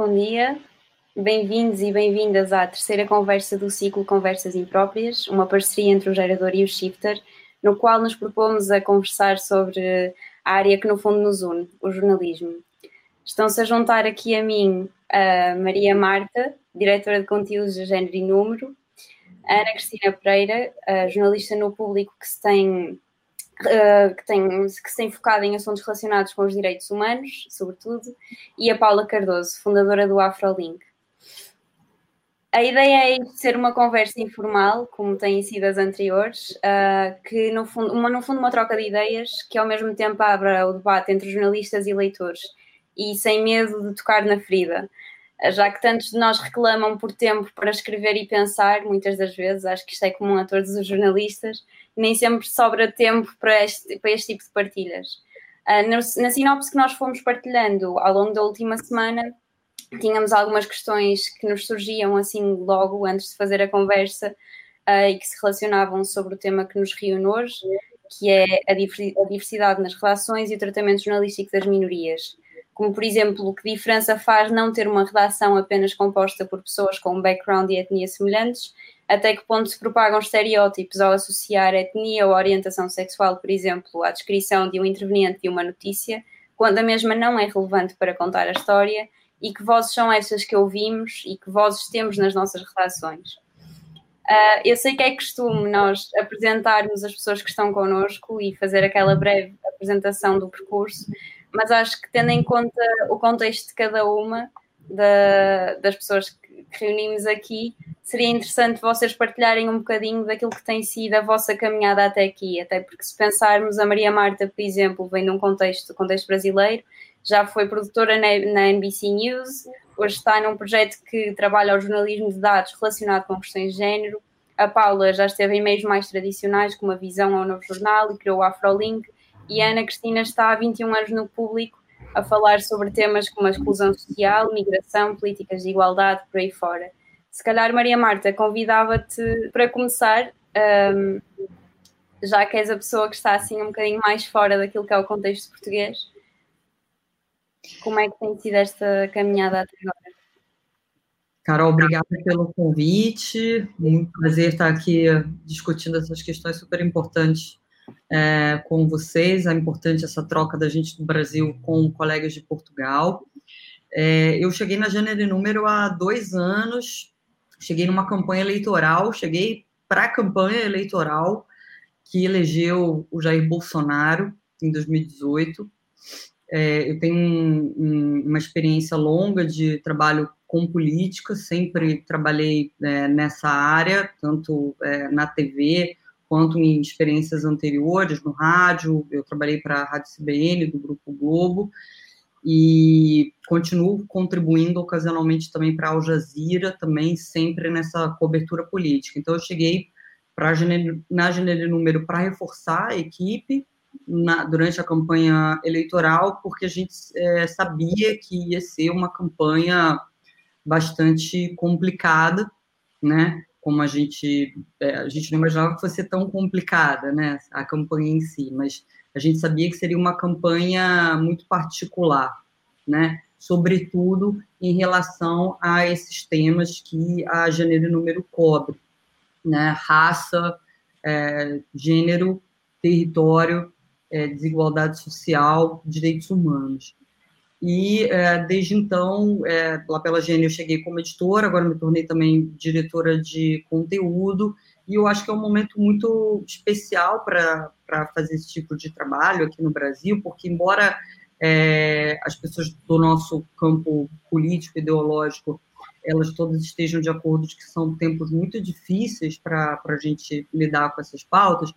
Bom dia, bem-vindos e bem-vindas à terceira conversa do ciclo Conversas Impróprias, uma parceria entre o gerador e o shifter, no qual nos propomos a conversar sobre a área que no fundo nos une, o jornalismo. Estão-se a juntar aqui a mim a Maria Marta, diretora de conteúdos de género e número, a Ana Cristina Pereira, jornalista no público que se tem Uh, que, tem, que se tem focado em assuntos relacionados com os direitos humanos, sobretudo, e a Paula Cardoso, fundadora do AfroLink. A ideia é ser uma conversa informal, como têm sido as anteriores, uh, que no fundo, uma, no fundo uma troca de ideias que ao mesmo tempo abra o debate entre jornalistas e leitores e sem medo de tocar na ferida. Já que tantos de nós reclamam por tempo para escrever e pensar, muitas das vezes, acho que isto é comum a todos os jornalistas, nem sempre sobra tempo para este, para este tipo de partilhas. Uh, na, na sinopse que nós fomos partilhando ao longo da última semana, tínhamos algumas questões que nos surgiam assim logo antes de fazer a conversa uh, e que se relacionavam sobre o tema que nos reúne hoje, que é a diversidade nas relações e o tratamento jornalístico das minorias como por exemplo, que diferença faz não ter uma redação apenas composta por pessoas com background e etnia semelhantes, até que ponto se propagam estereótipos ao associar etnia ou orientação sexual, por exemplo, à descrição de um interveniente de uma notícia, quando a mesma não é relevante para contar a história, e que vozes são estas que ouvimos e que vozes temos nas nossas redações. Uh, eu sei que é costume nós apresentarmos as pessoas que estão connosco e fazer aquela breve apresentação do percurso, mas acho que tendo em conta o contexto de cada uma da, das pessoas que reunimos aqui, seria interessante vocês partilharem um bocadinho daquilo que tem sido a vossa caminhada até aqui, até porque se pensarmos a Maria Marta, por exemplo, vem de um contexto, contexto brasileiro, já foi produtora na, na NBC News, hoje está num projeto que trabalha o jornalismo de dados relacionado com questões de género. A Paula já esteve em meios mais tradicionais, como a Visão ao Novo Jornal, e criou o AfroLink, e a Ana Cristina está há 21 anos no público a falar sobre temas como a exclusão social, migração, políticas de igualdade, por aí fora. Se calhar, Maria Marta, convidava-te para começar, um, já que és a pessoa que está assim um bocadinho mais fora daquilo que é o contexto português, como é que tem sido esta caminhada até agora? Carol, obrigada pelo convite. Muito prazer estar aqui discutindo essas questões super importantes é, com vocês. É importante essa troca da gente do Brasil com colegas de Portugal. É, eu cheguei na Gênero Número há dois anos, cheguei numa campanha eleitoral, cheguei para a campanha eleitoral que elegeu o Jair Bolsonaro em 2018. É, eu tenho um, um, uma experiência longa de trabalho com política, sempre trabalhei é, nessa área, tanto é, na TV quanto em experiências anteriores no rádio. Eu trabalhei para a Rádio CBN, do Grupo Globo, e continuo contribuindo ocasionalmente também para a Al Jazeera, também sempre nessa cobertura política. Então, eu cheguei pra, na Janeiro Número para reforçar a equipe na, durante a campanha eleitoral, porque a gente é, sabia que ia ser uma campanha bastante complicada, né? Como a gente é, a gente não imaginava que fosse tão complicada, né, a campanha em si, mas a gente sabia que seria uma campanha muito particular, né, sobretudo em relação a esses temas que a Janeiro Número cobre, né, raça, é, gênero, território, é, desigualdade social, direitos humanos. E é, desde então, é, lá pela GN eu cheguei como editora, agora me tornei também diretora de conteúdo, e eu acho que é um momento muito especial para fazer esse tipo de trabalho aqui no Brasil, porque embora é, as pessoas do nosso campo político, ideológico, elas todas estejam de acordo de que são tempos muito difíceis para a gente lidar com essas pautas,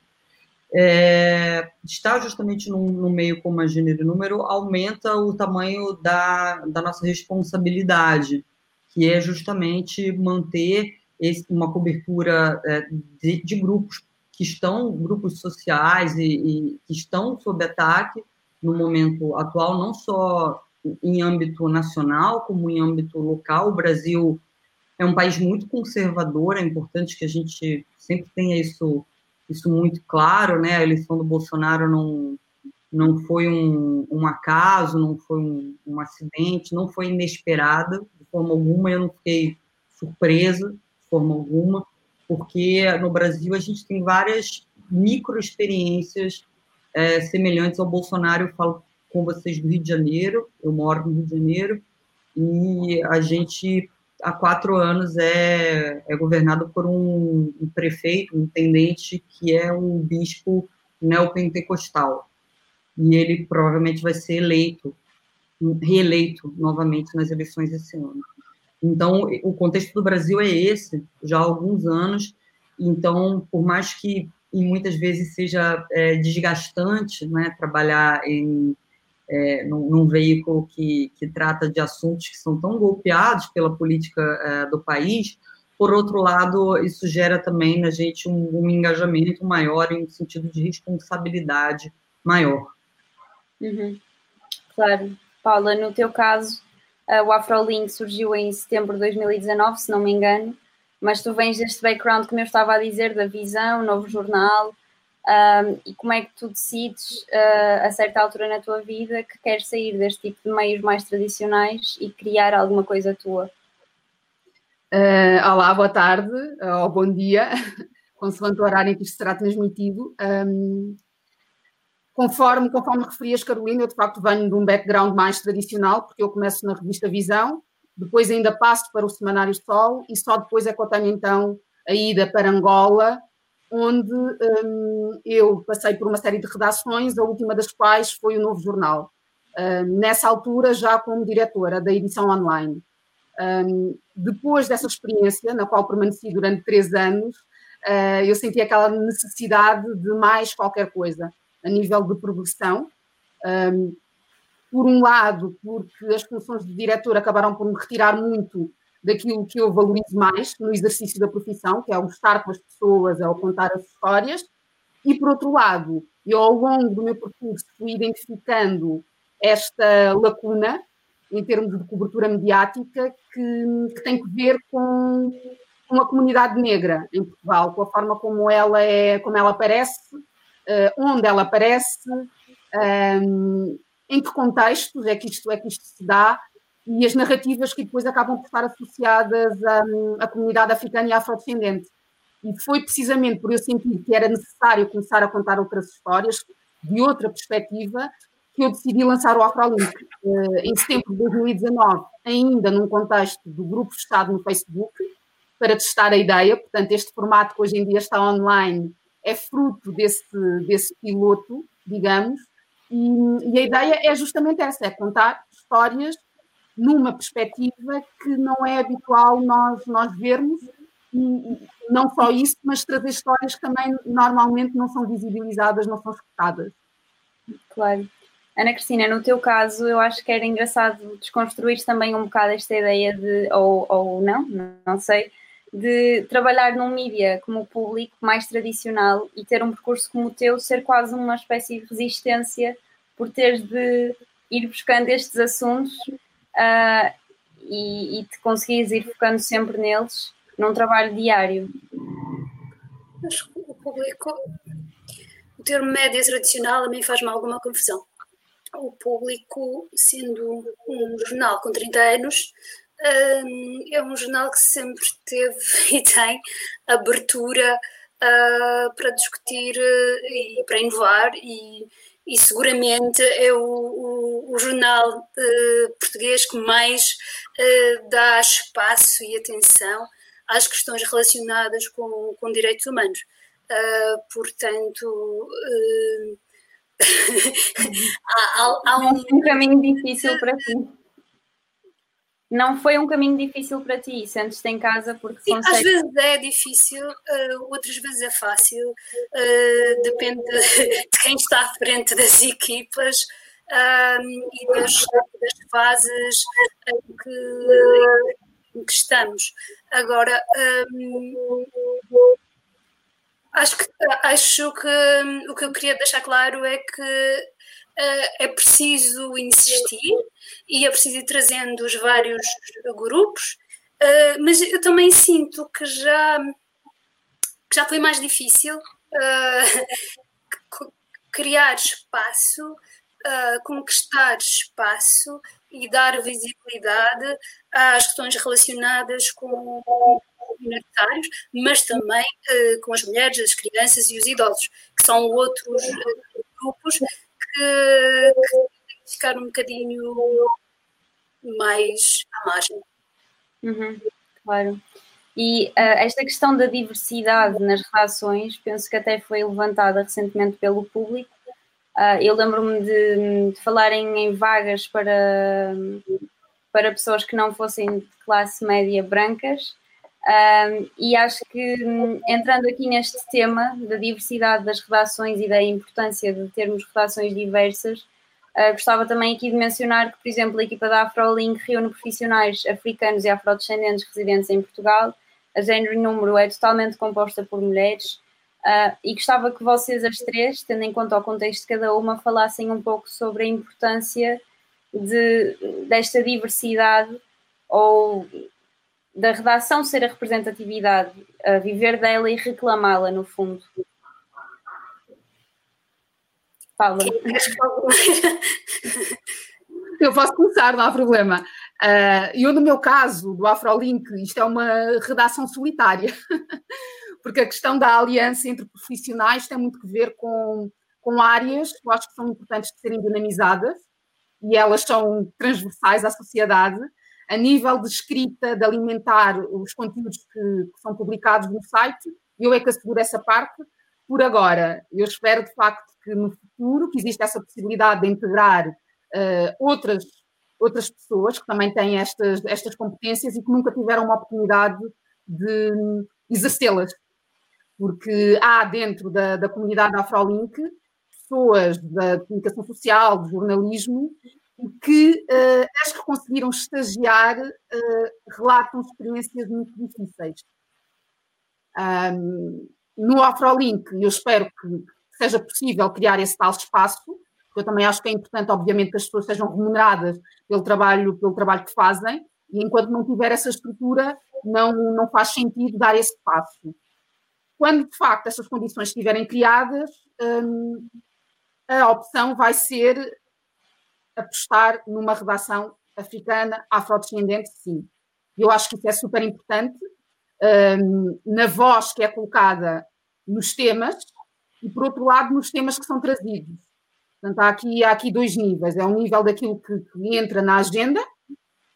é, estar justamente num, meio como a gênero e número aumenta o tamanho da, da nossa responsabilidade, que é justamente manter esse, uma cobertura é, de, de, grupos que estão, grupos sociais e, e, que estão sob ataque no momento atual, não só em âmbito nacional, como em âmbito local. O Brasil é um país muito conservador, é importante que a gente sempre tenha isso isso muito claro, né? A eleição do Bolsonaro não, não foi um, um acaso, não foi um, um, acidente, não foi inesperada de forma alguma, eu não fiquei surpresa de forma alguma, porque no Brasil a gente tem várias micro experiências é, semelhantes ao Bolsonaro. Eu falo com vocês do Rio de Janeiro, eu moro no Rio de Janeiro, e a gente há quatro anos é, é governado por um, um prefeito, um intendente que é um bispo neopentecostal. E ele provavelmente vai ser eleito, reeleito novamente nas eleições esse ano. Então, o contexto do Brasil é esse, já há alguns anos. Então, por mais que e muitas vezes seja é, desgastante né, trabalhar em, é, num, num, veículo que, que trata de assuntos que são tão golpeados pela política é, do país, por outro lado, isso gera também na gente um, um engajamento maior em sentido de responsabilidade maior. Uhum. Claro. Paula, no teu caso, uh, o AfroLink surgiu em setembro de 2019, se não me engano, mas tu vens deste background, como eu estava a dizer, da visão, novo jornal, um, e como é que tu decides, uh, a certa altura na tua vida, que queres sair deste tipo de meios mais tradicionais e criar alguma coisa tua? Uh, olá, boa tarde, ou bom dia, consoante o horário em que isto será transmitido. Um, conforme, conforme referias, Carolina, eu de facto venho de um background mais tradicional, porque eu começo na revista Visão, depois ainda passo para o Semanário Sol e só depois é que eu tenho então a ida para Angola, onde um, eu passei por uma série de redações, a última das quais foi o Novo Jornal. Um, nessa altura, já como diretora da edição online. Um, depois dessa experiência, na qual permaneci durante três anos, uh, eu senti aquela necessidade de mais qualquer coisa, a nível de progressão. Um, por um lado, porque as funções de diretor acabaram por me retirar muito daquilo que eu valorizo mais no exercício da profissão, que é o estar com as pessoas, é o contar as histórias, e por outro lado, eu ao longo do meu percurso fui identificando esta lacuna em termos de cobertura mediática que, que tem que ver com, com a comunidade negra em Portugal, com a forma como ela é, como ela aparece, uh, onde ela aparece, um, em que contextos é que isto, é que isto se dá e as narrativas que depois acabam por estar associadas à, à comunidade africana e afrodescendente. E foi precisamente por eu sentir que era necessário começar a contar outras histórias, de outra perspectiva, que eu decidi lançar o Afrolink eh, em setembro de 2019, ainda num contexto do grupo fechado no Facebook, para testar a ideia. Portanto, este formato que hoje em dia está online é fruto desse, desse piloto, digamos, e, e, a ideia é justamente essa: é contar histórias numa perspectiva que não é habitual nós, nós vermos, não só isso, mas trazer histórias que também normalmente não são visibilizadas, não são escutadas. Claro. Ana Cristina, no teu caso, eu acho que era engraçado desconstruir também um bocado esta ideia de, ou, ou não, não sei, de trabalhar num mídia como público mais tradicional e ter um percurso como o teu ser quase uma espécie de resistência por teres de ir buscando estes assuntos uh, e, e te conseguires ir focando sempre neles num trabalho diário. Acho que o público, o termo média tradicional a mim faz-me alguma confusão. O público, sendo um jornal com 30 anos, é um jornal que sempre teve e tem abertura uh, para discutir uh, e para inovar e, e seguramente é o, o, o jornal uh, português que mais dá espaço e atenção às questões relacionadas com, com direitos humanos. portanto, há, há, há um... um caminho difícil para ti não foi um caminho difícil para ti, sentes-te em casa porque Sim, consegues... às vezes é difícil, uh, outras vezes é fácil, uh, depende de, quem está à frente das equipas e das, das fases em que, em que, estamos. Agora, acho que, acho que o que eu queria deixar claro é que é preciso insistir e é preciso ir trazendo os vários grupos, uh, mas eu também sinto que já, que já foi mais difícil uh, criar espaço, conquistar espaço e dar visibilidade às questões relacionadas com minoritários, mas também com as mulheres, as crianças e os idosos, que são outros grupos que, que ficar um bocadinho mais à margem. Uhum, claro. E uh, esta questão da diversidade nas relações, penso que até foi levantada recentemente pelo público. Uh, eu lembro-me de, de falarem em vagas para, para pessoas que não fossem de classe média brancas, um, e acho que entrando aqui neste tema da diversidade das redações e da importância de termos redações diversas, uh, gostava também aqui de mencionar que, por exemplo, a equipa da AfroLink reúne profissionais africanos e afrodescendentes residentes em Portugal. A género e número é totalmente composta por mulheres. Uh, e gostava que vocês, as três, tendo em conta o contexto de cada uma, falassem um pouco sobre a importância de, desta diversidade ou da redação ser a representatividade, a viver dela e reclamá-la, no fundo. Fala. Eu posso começar, não há problema. Uh, eu, no meu caso, do AfroLink, isto é uma redação solitária, porque a questão da aliança entre profissionais tem muito que ver com, com áreas que eu acho que são importantes de serem dinamizadas e elas são transversais à sociedade a nível de escrita, de alimentar os conteúdos que, que são publicados no site, eu é que asseguro essa parte por agora. Eu espero, de facto, que no futuro que exista essa possibilidade de integrar uh, outras, outras pessoas que também têm estas, estas competências e que nunca tiveram uma oportunidade de exercê-las. Porque há dentro da, da comunidade Afrolink pessoas da comunicação social, do jornalismo, que uh, as que conseguiram estagiar uh, relatam experiências muito difíceis. Um, no Afrolink, eu espero que seja possível criar esse tal espaço, porque eu também acho que é importante, obviamente, que as pessoas sejam remuneradas pelo trabalho, pelo trabalho que fazem, e enquanto não tiver essa estrutura, não, não faz sentido dar esse passo. Quando, de facto, essas condições estiverem criadas, um, a opção vai ser apostar numa redação africana, afrodescendente, sim. Eu acho que isso é super importante, um, na voz que é colocada nos temas e, por outro lado, nos temas que são trazidos. Portanto, há aqui, há aqui dois níveis. É o nível daquilo que, que entra na agenda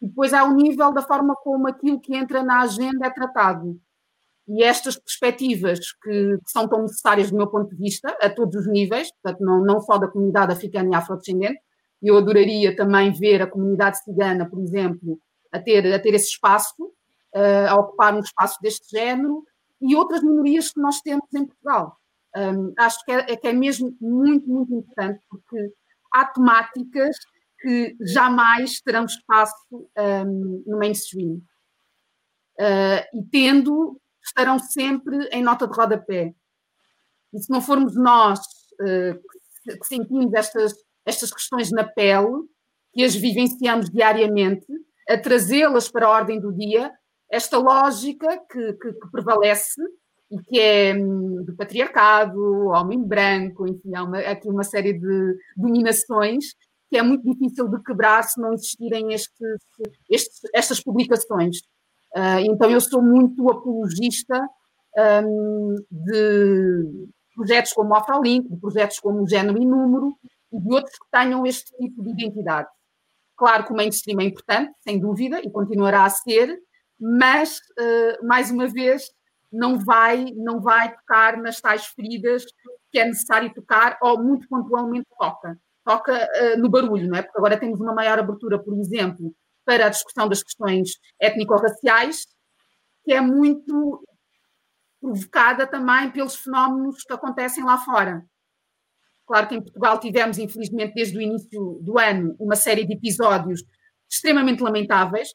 e depois há o nível da forma como aquilo que entra na agenda é tratado. E estas perspectivas que, que, são tão necessárias do meu ponto de vista, a todos os níveis, portanto, não, não só da comunidade africana e afrodescendente, eu adoraria também ver a comunidade cigana, por exemplo, a ter, a ter esse espaço, uh, a ocupar um espaço deste género, e outras minorias que nós temos em Portugal. Um, acho que é, é, que é mesmo muito, muito importante, porque há temáticas que jamais terão espaço um, no mainstream. Uh, e tendo, estarão sempre em nota de rodapé. E se não formos nós uh, que sentimos estas estas questões na pele, que as vivenciamos diariamente, a trazê-las para a ordem do dia, esta lógica que, que, que prevalece e que é hum, do patriarcado, homem branco, enfim, há uma, aqui uma série de dominações que é muito difícil de quebrar se não existirem estes, estes, estas publicações. Uh, então, eu sou muito apologista um, de projetos como o Afrolink, de projetos como o Género e Número, e de outros que tenham este tipo de identidade. Claro que o mainstream é importante, sem dúvida, e continuará a ser, mas, uh, mais uma vez, não vai, não vai tocar nas tais feridas que é necessário tocar, ou muito pontualmente toca. Toca uh, no barulho, não é? Porque agora temos uma maior abertura, por exemplo, para a discussão das questões étnico-raciais, que é muito provocada também pelos fenómenos que acontecem lá fora. Claro que em Portugal tivemos, infelizmente, desde o início do ano, uma série de episódios extremamente lamentáveis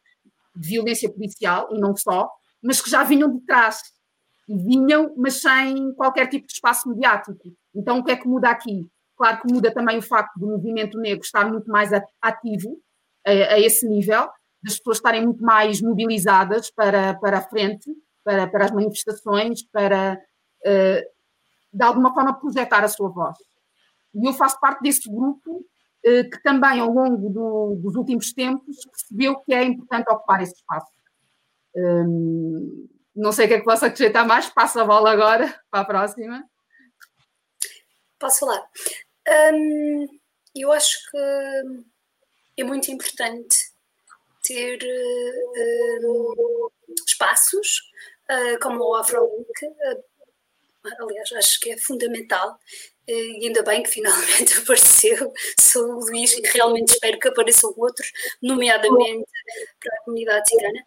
de violência policial, e não só, mas que já vinham de trás. Vinham, mas sem qualquer tipo de espaço mediático. Então, o que é que muda aqui? Claro que muda também o facto do movimento negro estar muito mais ativo a, a esse nível, das pessoas estarem muito mais mobilizadas para, para a frente, para, para as manifestações, para, uh, de alguma forma, projetar a sua voz. E eu faço parte desse grupo eh, que também, ao longo do, dos últimos tempos, percebeu que é importante ocupar esse espaço. Um, não sei o que é que posso acrescentar mais, passo a bola agora para a próxima. Posso falar? Um, eu acho que é muito importante ter uh, espaços uh, como o AfroLink, uh, aliás, acho que é fundamental e ainda bem que finalmente apareceu sou o Luís e realmente espero que apareçam outros, nomeadamente para a comunidade cigana.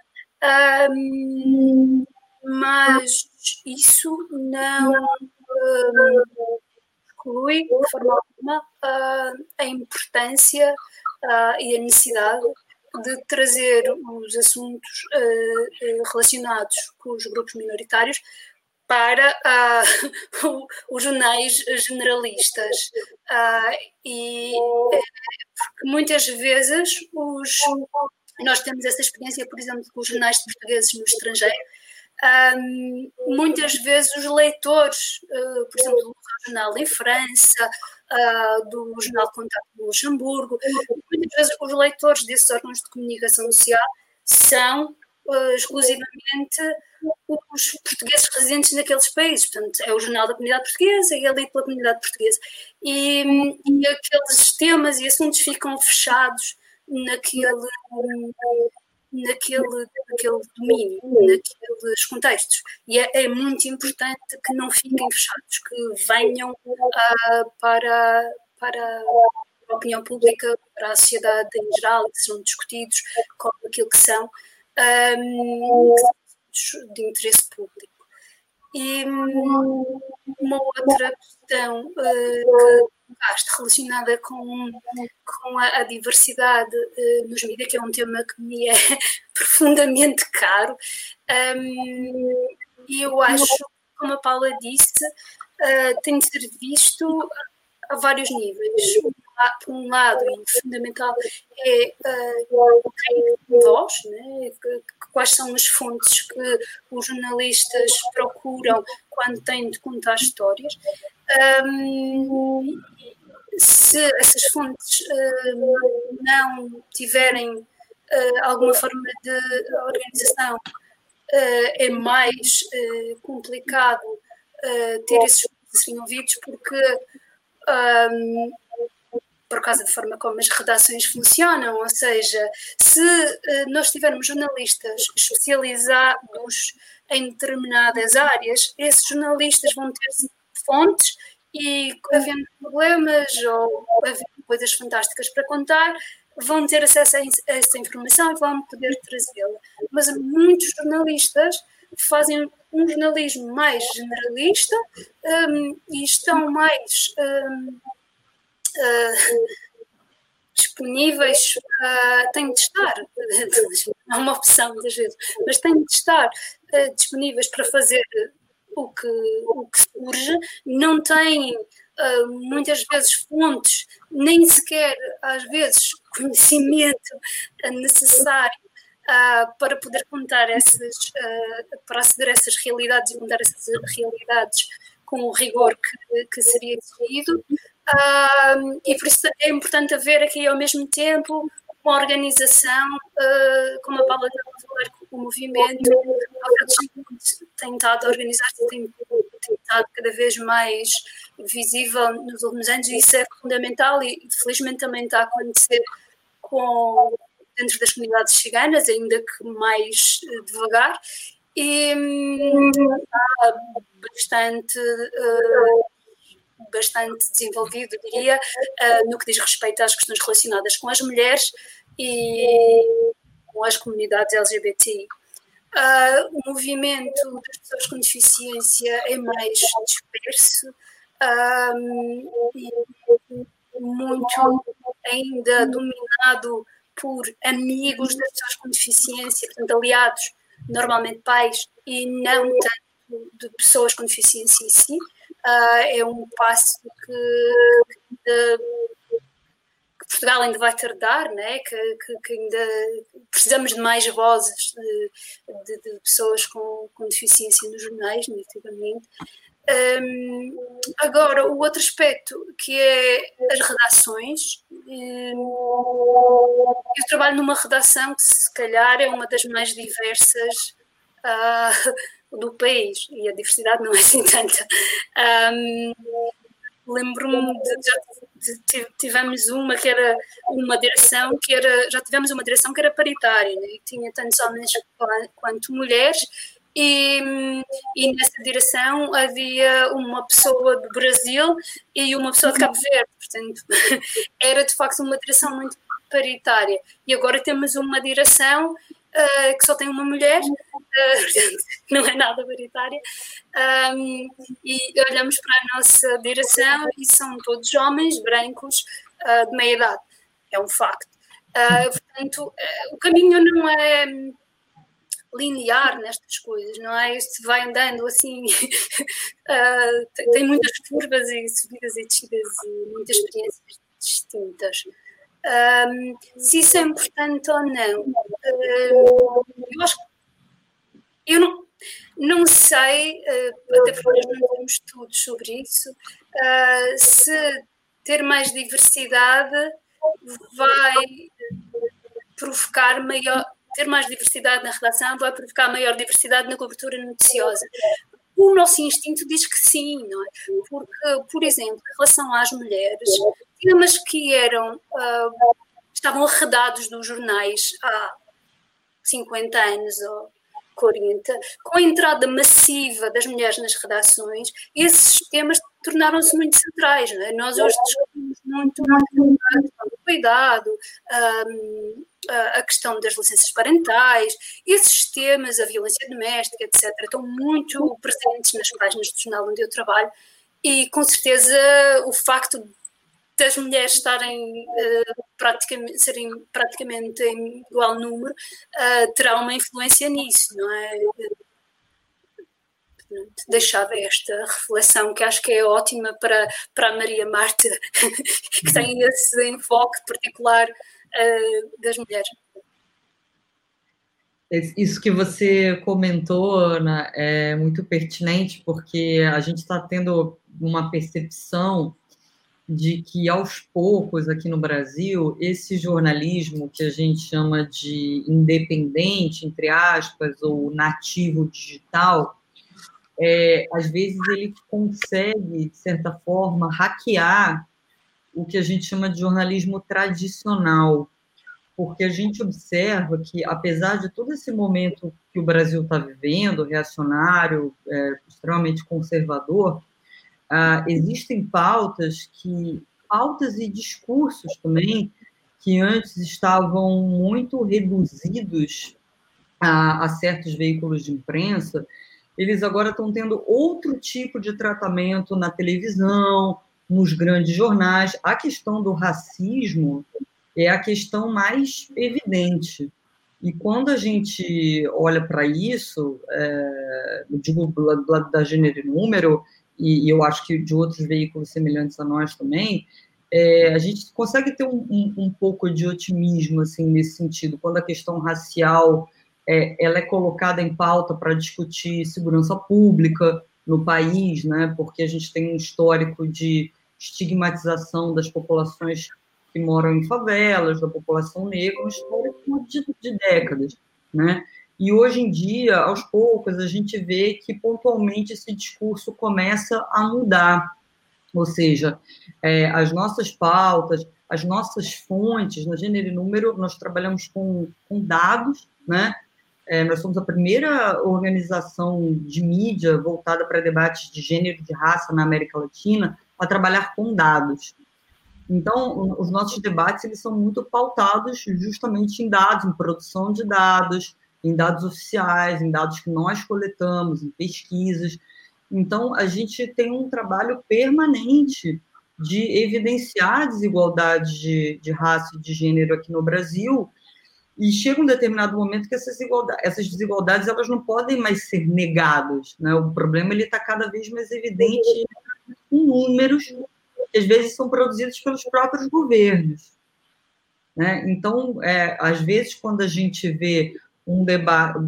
Um, mas isso não um, exclui de forma alguma uh, a importância e a necessidade de trazer os assuntos uh, relacionados com os grupos minoritários para uh, os jornais generalistas. Uh, e porque muitas vezes os, nós temos essa experiência, por exemplo, com os jornais portugueses no estrangeiro. Um, muitas vezes os leitores, uh, por exemplo, do jornal em França, uh, do jornal Contato de Luxemburgo, muitas vezes os leitores desses órgãos de comunicação social são exclusivamente os portugueses residentes naqueles países. Portanto, é o jornal da comunidade portuguesa e é lido pela comunidade portuguesa. E, e aqueles temas e assuntos ficam fechados naquele, naquele, naquele domínio, naqueles contextos. E é, é muito importante que não fiquem fechados, que venham uh, para, para a opinião pública, para a sociedade em geral, que sejam discutidos como aquilo que são de interesse público. E hum, uma outra questão uh, que relacionada com, com a, a diversidade uh, nos mídias, que é um tema que me é profundamente caro, e eu acho, como a Paula disse, tem de ser visto a vários níveis por um lado, e fundamental, é uh, voz, né? quais são as fontes que os jornalistas procuram quando têm de contar histórias. Um, se essas fontes uh, não tiverem uh, alguma forma de organização, uh, é mais complicado ter esses serem ouvidos, porque um, por causa da forma como as redações funcionam, ou seja, se uh, nós tivermos jornalistas especializados em determinadas áreas, esses jornalistas vão ter fontes e, havendo problemas ou havendo coisas fantásticas para contar, vão ter acesso a essa informação e vão poder trazê-la. Mas muitos jornalistas fazem um jornalismo mais generalista um, e estão mais um, uh, disponíveis, uh, têm de estar, é uma opção muitas vezes, mas têm de estar uh, disponíveis para fazer o que, o que surge, não têm uh, muitas vezes fontes, nem sequer às vezes conhecimento necessário Uh, para poder contar essas, uh, para aceder a essas realidades e contar essas realidades com o rigor que, que seria exigido. E por isso é importante haver aqui ao mesmo tempo uma organização, uh, como a Paula estava o movimento, tem estado a organizar-se, tem, estado cada vez mais visível nos últimos anos e isso é fundamental e felizmente também está a acontecer com, dentro das comunidades ciganas, ainda que mais uh, devagar, e hum, está bastante uh, bastante desenvolvido, diria, uh, no que diz respeito às questões relacionadas com as mulheres e com as comunidades LGBTI. Uh, o movimento das pessoas com deficiência é mais disperso um, e muito ainda dominado por amigos das pessoas com deficiência, portanto, aliados, normalmente pais, e não tanto de pessoas com deficiência em si é um passo que, que, que, Portugal ainda vai tardar, né? que, que, que ainda precisamos de mais vozes de, de, de pessoas com, com deficiência nos jornais, negativamente. Um, agora, o outro aspecto que é as redações. Um, eu trabalho numa redação que, se calhar, é uma das mais diversas uh, do país e a diversidade não é assim tanta. Um, Lembro-me de, tivemos uma que era uma direção que era já tivemos uma direção que era paritária, né? tinha tantos homens quanto mulheres e, e, nessa direção havia uma pessoa do Brasil e uma pessoa de Cabo Verde, portanto era de facto uma direção muito paritária. E agora temos uma direção uh, que só tem uma mulher, uh, não é nada paritária, um, e olhamos para a nossa direção e são todos homens brancos uh, de meia idade, é um facto. portanto, o caminho não é linear nestas coisas, não é? Isto vai andando assim, tem, tem, muitas curvas e subidas e descidas e muitas experiências distintas. Um, se isso é importante ou não, uh, eu acho que eu não, não sei, uh, até porque nós não temos estudos sobre isso, uh, se ter mais diversidade vai provocar maior, ter mais diversidade na redação vai provocar maior diversidade na cobertura noticiosa. O nosso instinto diz que sim, não é? Porque, por exemplo, em relação às mulheres, temas que eram uh, estavam arredados nos jornais há 50 anos ou 40, com a entrada massiva das mulheres nas redações, esses temas tornaram-se muito centrais. É? Nós hoje discutimos muito a questão do cuidado, um, a questão das licenças parentais, esses temas, a violência doméstica, etc., estão muito presentes nas páginas do jornal onde eu trabalho e, com certeza, o facto das mulheres estarem uh, praticamente, serem praticamente em igual número uh, terá uma influência nisso, não é? deixava esta reflexão que acho que é ótima para, para a Maria Marta, que tem esse enfoque particular uh, das mulheres. Isso que você comentou, Ana, é muito pertinente, porque a gente está tendo uma percepção de que, aos poucos, aqui no Brasil, esse jornalismo que a gente chama de independente, entre aspas, ou nativo digital, é, às vezes ele consegue, de certa forma, hackear o que a gente chama de jornalismo tradicional, porque a gente observa que, apesar de todo esse momento que o Brasil está vivendo, reacionário, é, extremamente conservador, ah, existem pautas que pautas e discursos também que antes estavam muito reduzidos a, a certos veículos de imprensa, eles agora estão tendo outro tipo de tratamento na televisão, nos grandes jornais. A questão do racismo é a questão mais evidente. E quando a gente olha para isso, é, digo lado da gênero e número, e, e, eu acho que de outros veículos semelhantes a nós também, é, a gente consegue ter um, um, um, pouco de otimismo assim nesse sentido, quando a questão racial é, ela é colocada em pauta para discutir segurança pública no país, né? Porque a gente tem um histórico de estigmatização das populações que moram em favelas, da população negra, um histórico de, de décadas, né? E hoje em dia, aos poucos, a gente vê que pontualmente esse discurso começa a mudar. Ou seja, é, as nossas pautas, as nossas fontes, no gênero e número, nós trabalhamos com, com dados, né? É, nós somos a primeira organização de mídia voltada para debates de gênero e de raça na América Latina a trabalhar com dados. Então, os nossos debates eles são muito pautados justamente em dados, em produção de dados, em dados oficiais, em dados que nós coletamos, em pesquisas. Então, a gente tem um trabalho permanente de evidenciar desigualdades de, de raça e de gênero aqui no Brasil, e chega um determinado momento que essas, essas desigualdades elas não podem mais ser negadas. Né? O problema está cada vez mais evidente em números que às vezes são produzidos pelos próprios governos. Né? Então, é, às vezes, quando a gente vê um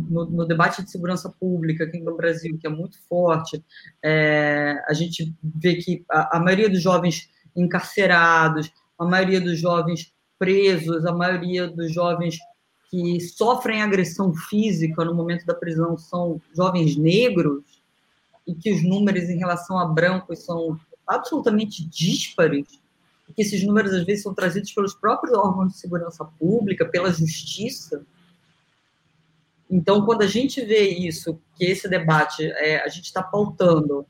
no, no, debate de segurança pública aqui no Brasil, que é muito forte, é, a gente vê que a, a, maioria dos jovens encarcerados, a maioria dos jovens presos, a maioria dos jovens que sofrem agressão física no momento da prisão são jovens negros, e que os números em relação a brancos são absolutamente díspares, e que esses números às vezes são trazidos pelos próprios órgãos de segurança pública, pela justiça. Então, quando a gente vê isso, que esse debate é, a gente está pautando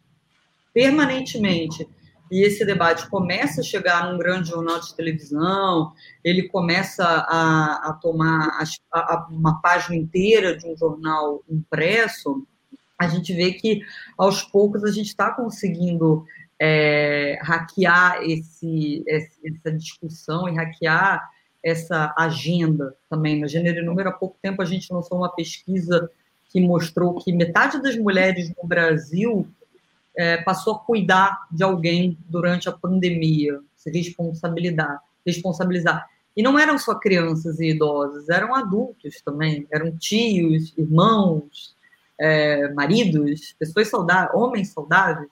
permanentemente, e esse debate começa a chegar num grande jornal de televisão, ele começa a, a tomar a, uma página inteira de um jornal impresso, a gente vê que aos poucos a gente está conseguindo é, hackear esse, essa discussão e hackear essa agenda também. Na Gênero e Número, há pouco tempo, a gente lançou uma pesquisa que mostrou que metade das mulheres no Brasil é, passou a cuidar de alguém durante a pandemia, se responsabilizar, responsabilizar. E não eram só crianças e idosos, eram adultos também, eram tios, irmãos, é, maridos, pessoas saudáveis, homens saudáveis.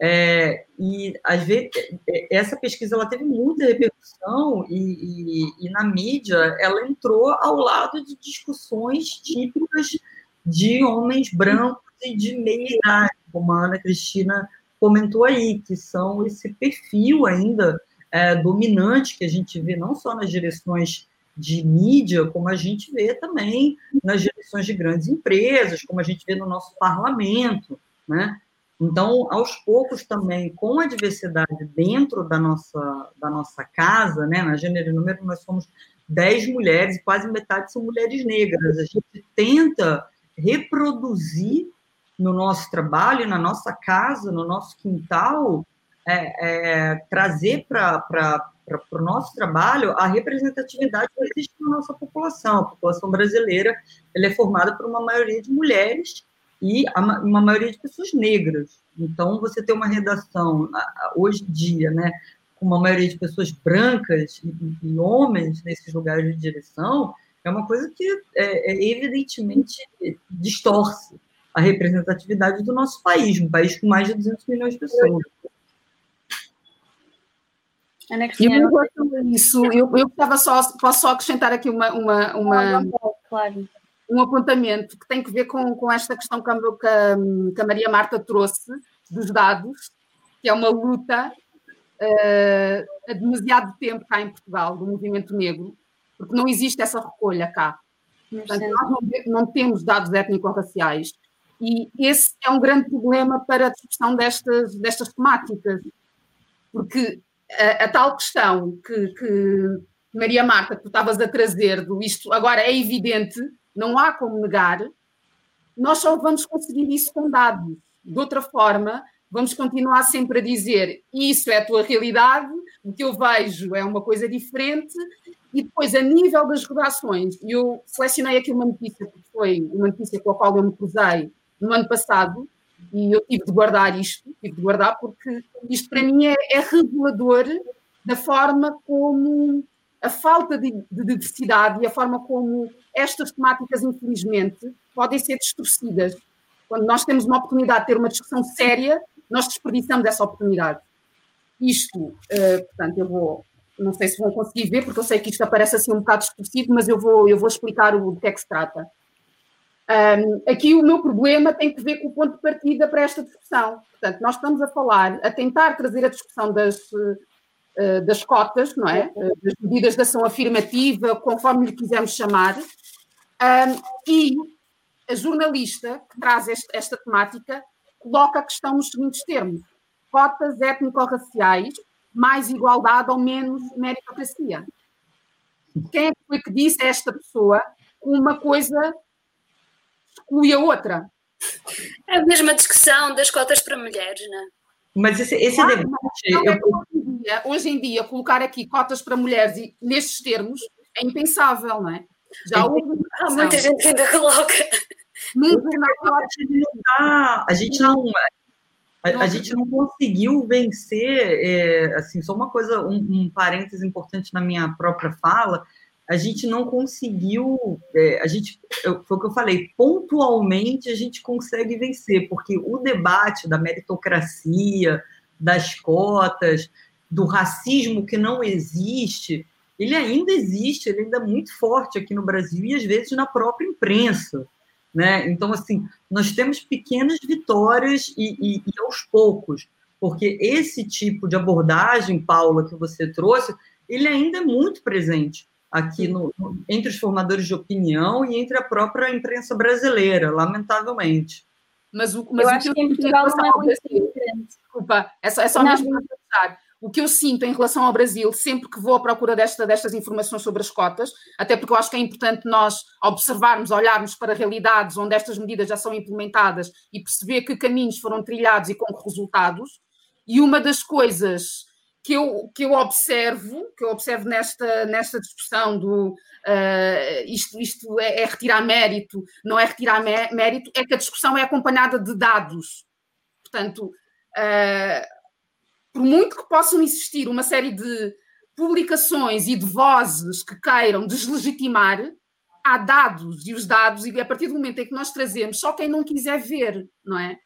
É, e às vezes é, essa pesquisa ela teve muita repercussão e, e, e, na mídia ela entrou ao lado de discussões típicas de homens brancos e de meia idade, como a Ana Cristina comentou aí, que são esse perfil ainda é, dominante que a gente vê não só nas direções de mídia, como a gente vê também nas direções de grandes empresas, como a gente vê no nosso parlamento, né? Então, aos poucos também, com a diversidade dentro da nossa, da nossa casa, né, na Gênero e Número, nós somos 10 mulheres, quase metade são mulheres negras. A gente tenta reproduzir no nosso trabalho, na nossa casa, no nosso quintal, é, é, trazer para o nosso trabalho a representatividade que existe na nossa população. A população brasileira ela é formada por uma maioria de mulheres e uma maioria de pessoas negras. Então, você ter uma redação, hoje em dia, né, com uma maioria de pessoas brancas e, e homens nesses lugares de direção, é uma coisa que é, é, evidentemente distorce a representatividade do nosso país, um país com mais de 200 milhões de pessoas. E em relação a isso, eu, eu só, posso só acrescentar aqui uma, uma, uma, claro. Um apontamento que tem que ver com, com esta questão que a, que a Maria Marta trouxe dos dados, que é uma luta uh, há demasiado tempo cá em Portugal, do movimento negro, porque não existe essa recolha cá. Portanto, nós não, não temos dados étnico-raciais e esse é um grande problema para a discussão destas, destas temáticas, porque a, a tal questão que, que, Maria Marta, que tu estavas a trazer, do isto agora é evidente, não há como negar, nós só vamos conseguir isso com dados. De outra forma, vamos continuar sempre a dizer isso é a tua realidade, o que eu vejo é uma coisa diferente, e depois, a nível das redações, eu selecionei aqui uma notícia, que foi uma notícia com a qual eu me cruzei no ano passado, e eu tive de guardar isto, tive de guardar, porque isto para mim é, é revelador da forma como a falta de, de, diversidade e a forma como estas temáticas, infelizmente, podem ser distorcidas. Quando nós temos uma oportunidade de ter uma discussão séria, nós desperdiçamos essa oportunidade. Isto, uh, portanto, eu vou, não sei se vão conseguir ver, porque eu sei que isto aparece assim um bocado distorcido, mas eu vou, eu vou explicar o, que é que se trata. Um, aqui o meu problema tem que ver com o ponto de partida para esta discussão. Portanto, nós estamos a falar, a tentar trazer a discussão das, das cotas, não é? Uh, das medidas de ação afirmativa, conforme lhe quisermos chamar, um, e a jornalista que traz este, esta temática coloca a questão nos seguintes termos: cotas étnico-raciais, mais igualdade ou menos meritocracia. Quem é que foi que disse a esta pessoa uma coisa exclui a outra. É a mesma discussão das cotas para mulheres, não é? Mas esse, esse ah, debate. Não, é hoje, em dia, hoje, em dia, colocar aqui cotas para mulheres e, nestes termos é impensável, não é? Já houve. Há muita gente que ainda coloca. a gente não. A, a, gente não conseguiu vencer, é, assim, só uma coisa, um, um parêntese importante na minha própria fala, a gente não conseguiu, é, a gente, foi o que eu falei, pontualmente a gente consegue vencer, porque o debate da meritocracia, das cotas, do racismo que não existe, ele ainda existe, ele ainda é muito forte aqui no Brasil e às vezes na própria imprensa. Né? Então, assim, nós temos pequenas vitórias e, e, e aos poucos, porque esse tipo de abordagem, Paula, que você trouxe, ele ainda é muito presente aqui no, entre os formadores de opinião e entre a própria imprensa brasileira, lamentavelmente. Mas o, mas eu acho que em Portugal não é muito diferente. Desculpa, é só, é só mesmo o que eu sinto em relação ao Brasil, sempre que vou à procura desta, destas informações sobre as cotas, até porque eu acho que é importante nós observarmos, olharmos para realidades onde estas medidas já são implementadas e perceber que caminhos foram trilhados e com que resultados. E uma das coisas que eu, que eu observo, que eu observo nesta, nesta discussão do uh, isto, isto é, é, retirar mérito, não é retirar mérito, é que a discussão é acompanhada de dados. Portanto, uh, por muito que possam existir uma série de publicações e de vozes que queiram deslegitimar, há dados, e os dados, e a partir do momento em que nós trazemos, só quem não quiser ver, não é?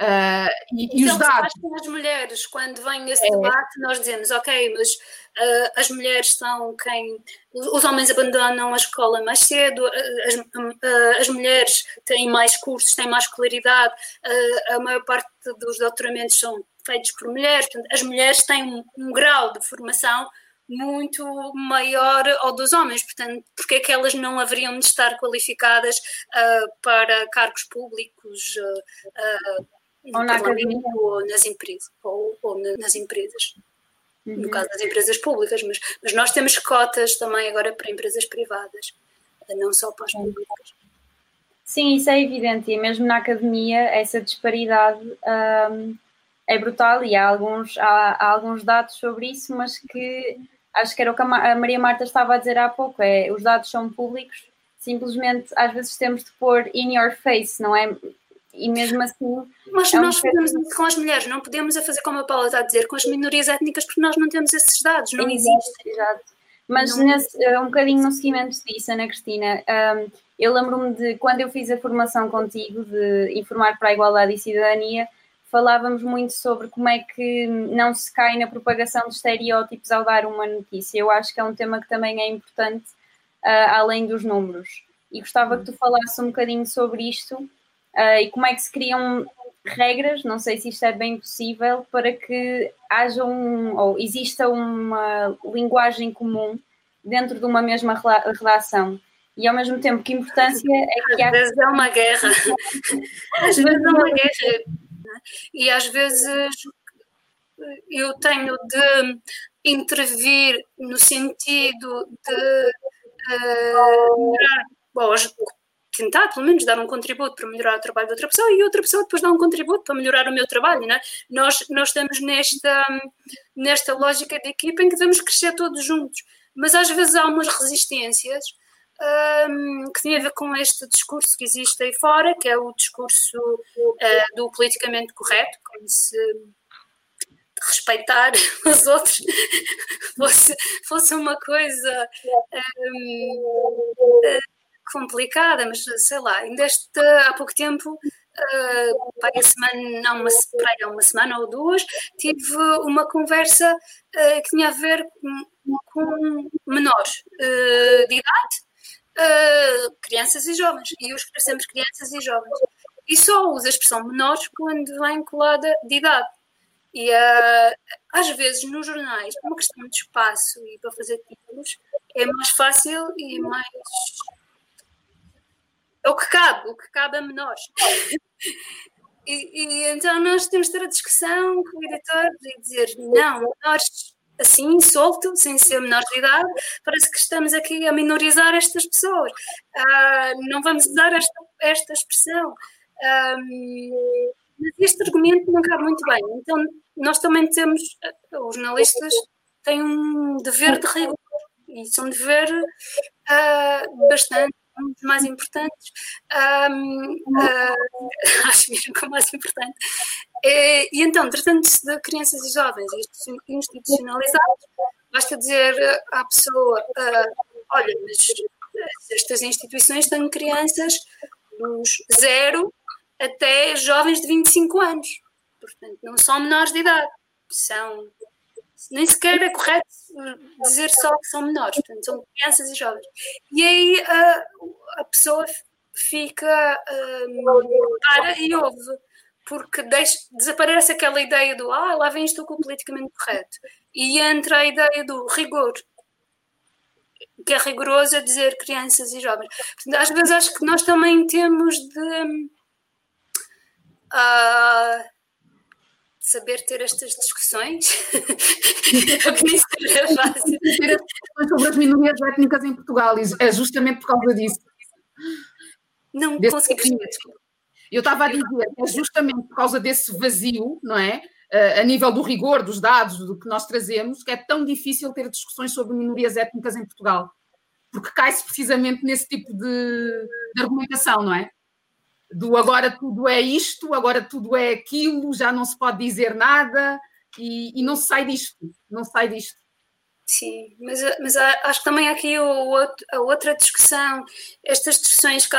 Uh, e, e os dados. as mulheres, quando vem esse é. debate, nós dizemos, ok, mas uh, as mulheres são quem. Os homens abandonam a escola mais cedo, as, uh, as mulheres têm mais cursos, têm mais escolaridade, a maior parte dos doutoramentos são feitos por mulheres, portanto, as mulheres têm um, um grau de formação muito maior ao dos homens, portanto, porque é que elas não haveriam de estar qualificadas para cargos públicos ou na academia ou nas empresas, ou, ou nas empresas. Uhum. No caso das empresas públicas, mas, mas nós temos cotas também agora para empresas privadas, não só para as públicas. Sim, isso é evidente, e mesmo na academia essa disparidade um, é brutal e há alguns, há, há, alguns dados sobre isso, mas que acho que era o que a Maria Marta estava a dizer há pouco, é os dados são públicos, simplesmente às vezes temos de pôr in your face, não é? E mesmo assim. Mas é nós um podemos, com as mulheres, não podemos a fazer como a Paula está a dizer, com as minorias étnicas, porque nós não temos esses dados, não existe. Exato. Mas não nesse, eh, um bocadinho no seguimento disso, Ana Cristina, um, eu lembro-me de quando eu fiz a formação contigo de informar para a igualdade e cidadania, falávamos muito sobre como é que não se cai na propagação de estereótipos ao dar uma notícia. Eu acho que é um tema que também é importante, uh, além dos números. E gostava que tu falasses um bocadinho sobre isto, Uh, e como é que se criam regras, não sei se isto é bem possível, para que haja um, ou exista uma linguagem comum dentro de uma mesma relação. E ao mesmo tempo, que importância é que há. Às vezes é uma guerra. às vezes é uma guerra. E às vezes eu tenho de intervir no sentido de uh, bom, tentar, pelo menos, dar um contributo para melhorar o trabalho da outra pessoa e outra pessoa depois dá um contributo para melhorar o meu trabalho, né? Nós, nós estamos nesta, nesta lógica de equipa em que devemos crescer todos juntos, mas às vezes há umas resistências um, que têm a ver com este discurso que existe aí fora, que é o discurso uh, do politicamente correto, como se respeitar os outros fosse, fosse uma coisa um, complicada, mas sei lá, ainda este, há pouco tempo, uh, para semana, há uma, para uma semana ou duas, tive uma conversa uh, que tinha a ver com, com menores uh, de idade, crianças e jovens, e eu escrevo sempre crianças e jovens. E só uso a expressão menores quando vem colada de idade. E às vezes nos jornais, por uma questão de espaço e para fazer títulos, é mais fácil e mais é o que cabe, o que cabe a menores. E, e, então nós temos de ter a discussão com o editor e dizer não, menores assim, solto, sem ser menores de idade, parece que estamos aqui a minorizar estas pessoas. Ah, não vamos usar esta, esta expressão. Ah, mas este argumento não cabe muito bem. Então nós também temos, os jornalistas têm um dever de rigor e são um dever uh, bastante dos mais importantes, um, uh, acho mesmo que é o mais importante. E, e então, tratando-se de crianças e jovens institucionalizados, basta dizer à pessoa uh, olha, mas estas instituições têm crianças dos zero até jovens de 25 anos. Portanto, não são menores de idade. São. Nem sequer é correto dizer só que são menores, portanto, são crianças e jovens. E aí a, a pessoa fica. Um, para e ouve porque deixa, desaparece aquela ideia do ah, lá vem isto com o politicamente correto e entra a ideia do rigor que é rigoroso a dizer crianças e jovens. Portanto, às vezes acho que nós também temos de uh, saber ter estas discussões, o que nem seja fácil. sobre as minorias étnicas em Portugal, é justamente por causa disso. Não Desse consegui perceber, Eu estava a dizer, é justamente por causa desse vazio, não é? a nível do rigor dos dados, do que nós trazemos, que é tão difícil ter discussões sobre minorias étnicas em Portugal. Porque cai-se precisamente nesse tipo de, de, argumentação, não é? Do agora tudo é isto, agora tudo é aquilo, já não se pode dizer nada e, e não se sai disto, não se sai disto. Sim, mas, mas acho que também há aqui a outra discussão, estas discussões que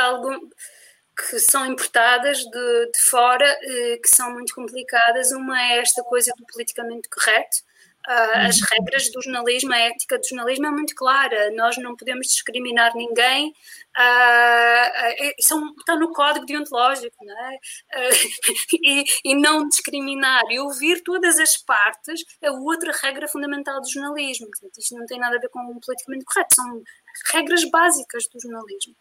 que são importadas de, de fora, eh, que são muito complicadas. Uma é esta coisa do politicamente correto. Uh, as uhum. regras do jornalismo, a ética do jornalismo é muito clara. Nós não podemos discriminar ninguém. Uh, são, está no código deontológico, não é? Uh, e, e, não discriminar e ouvir todas as partes é outra regra fundamental do jornalismo. Portanto, isto não tem nada a ver com o politicamente correto, são regras básicas do jornalismo.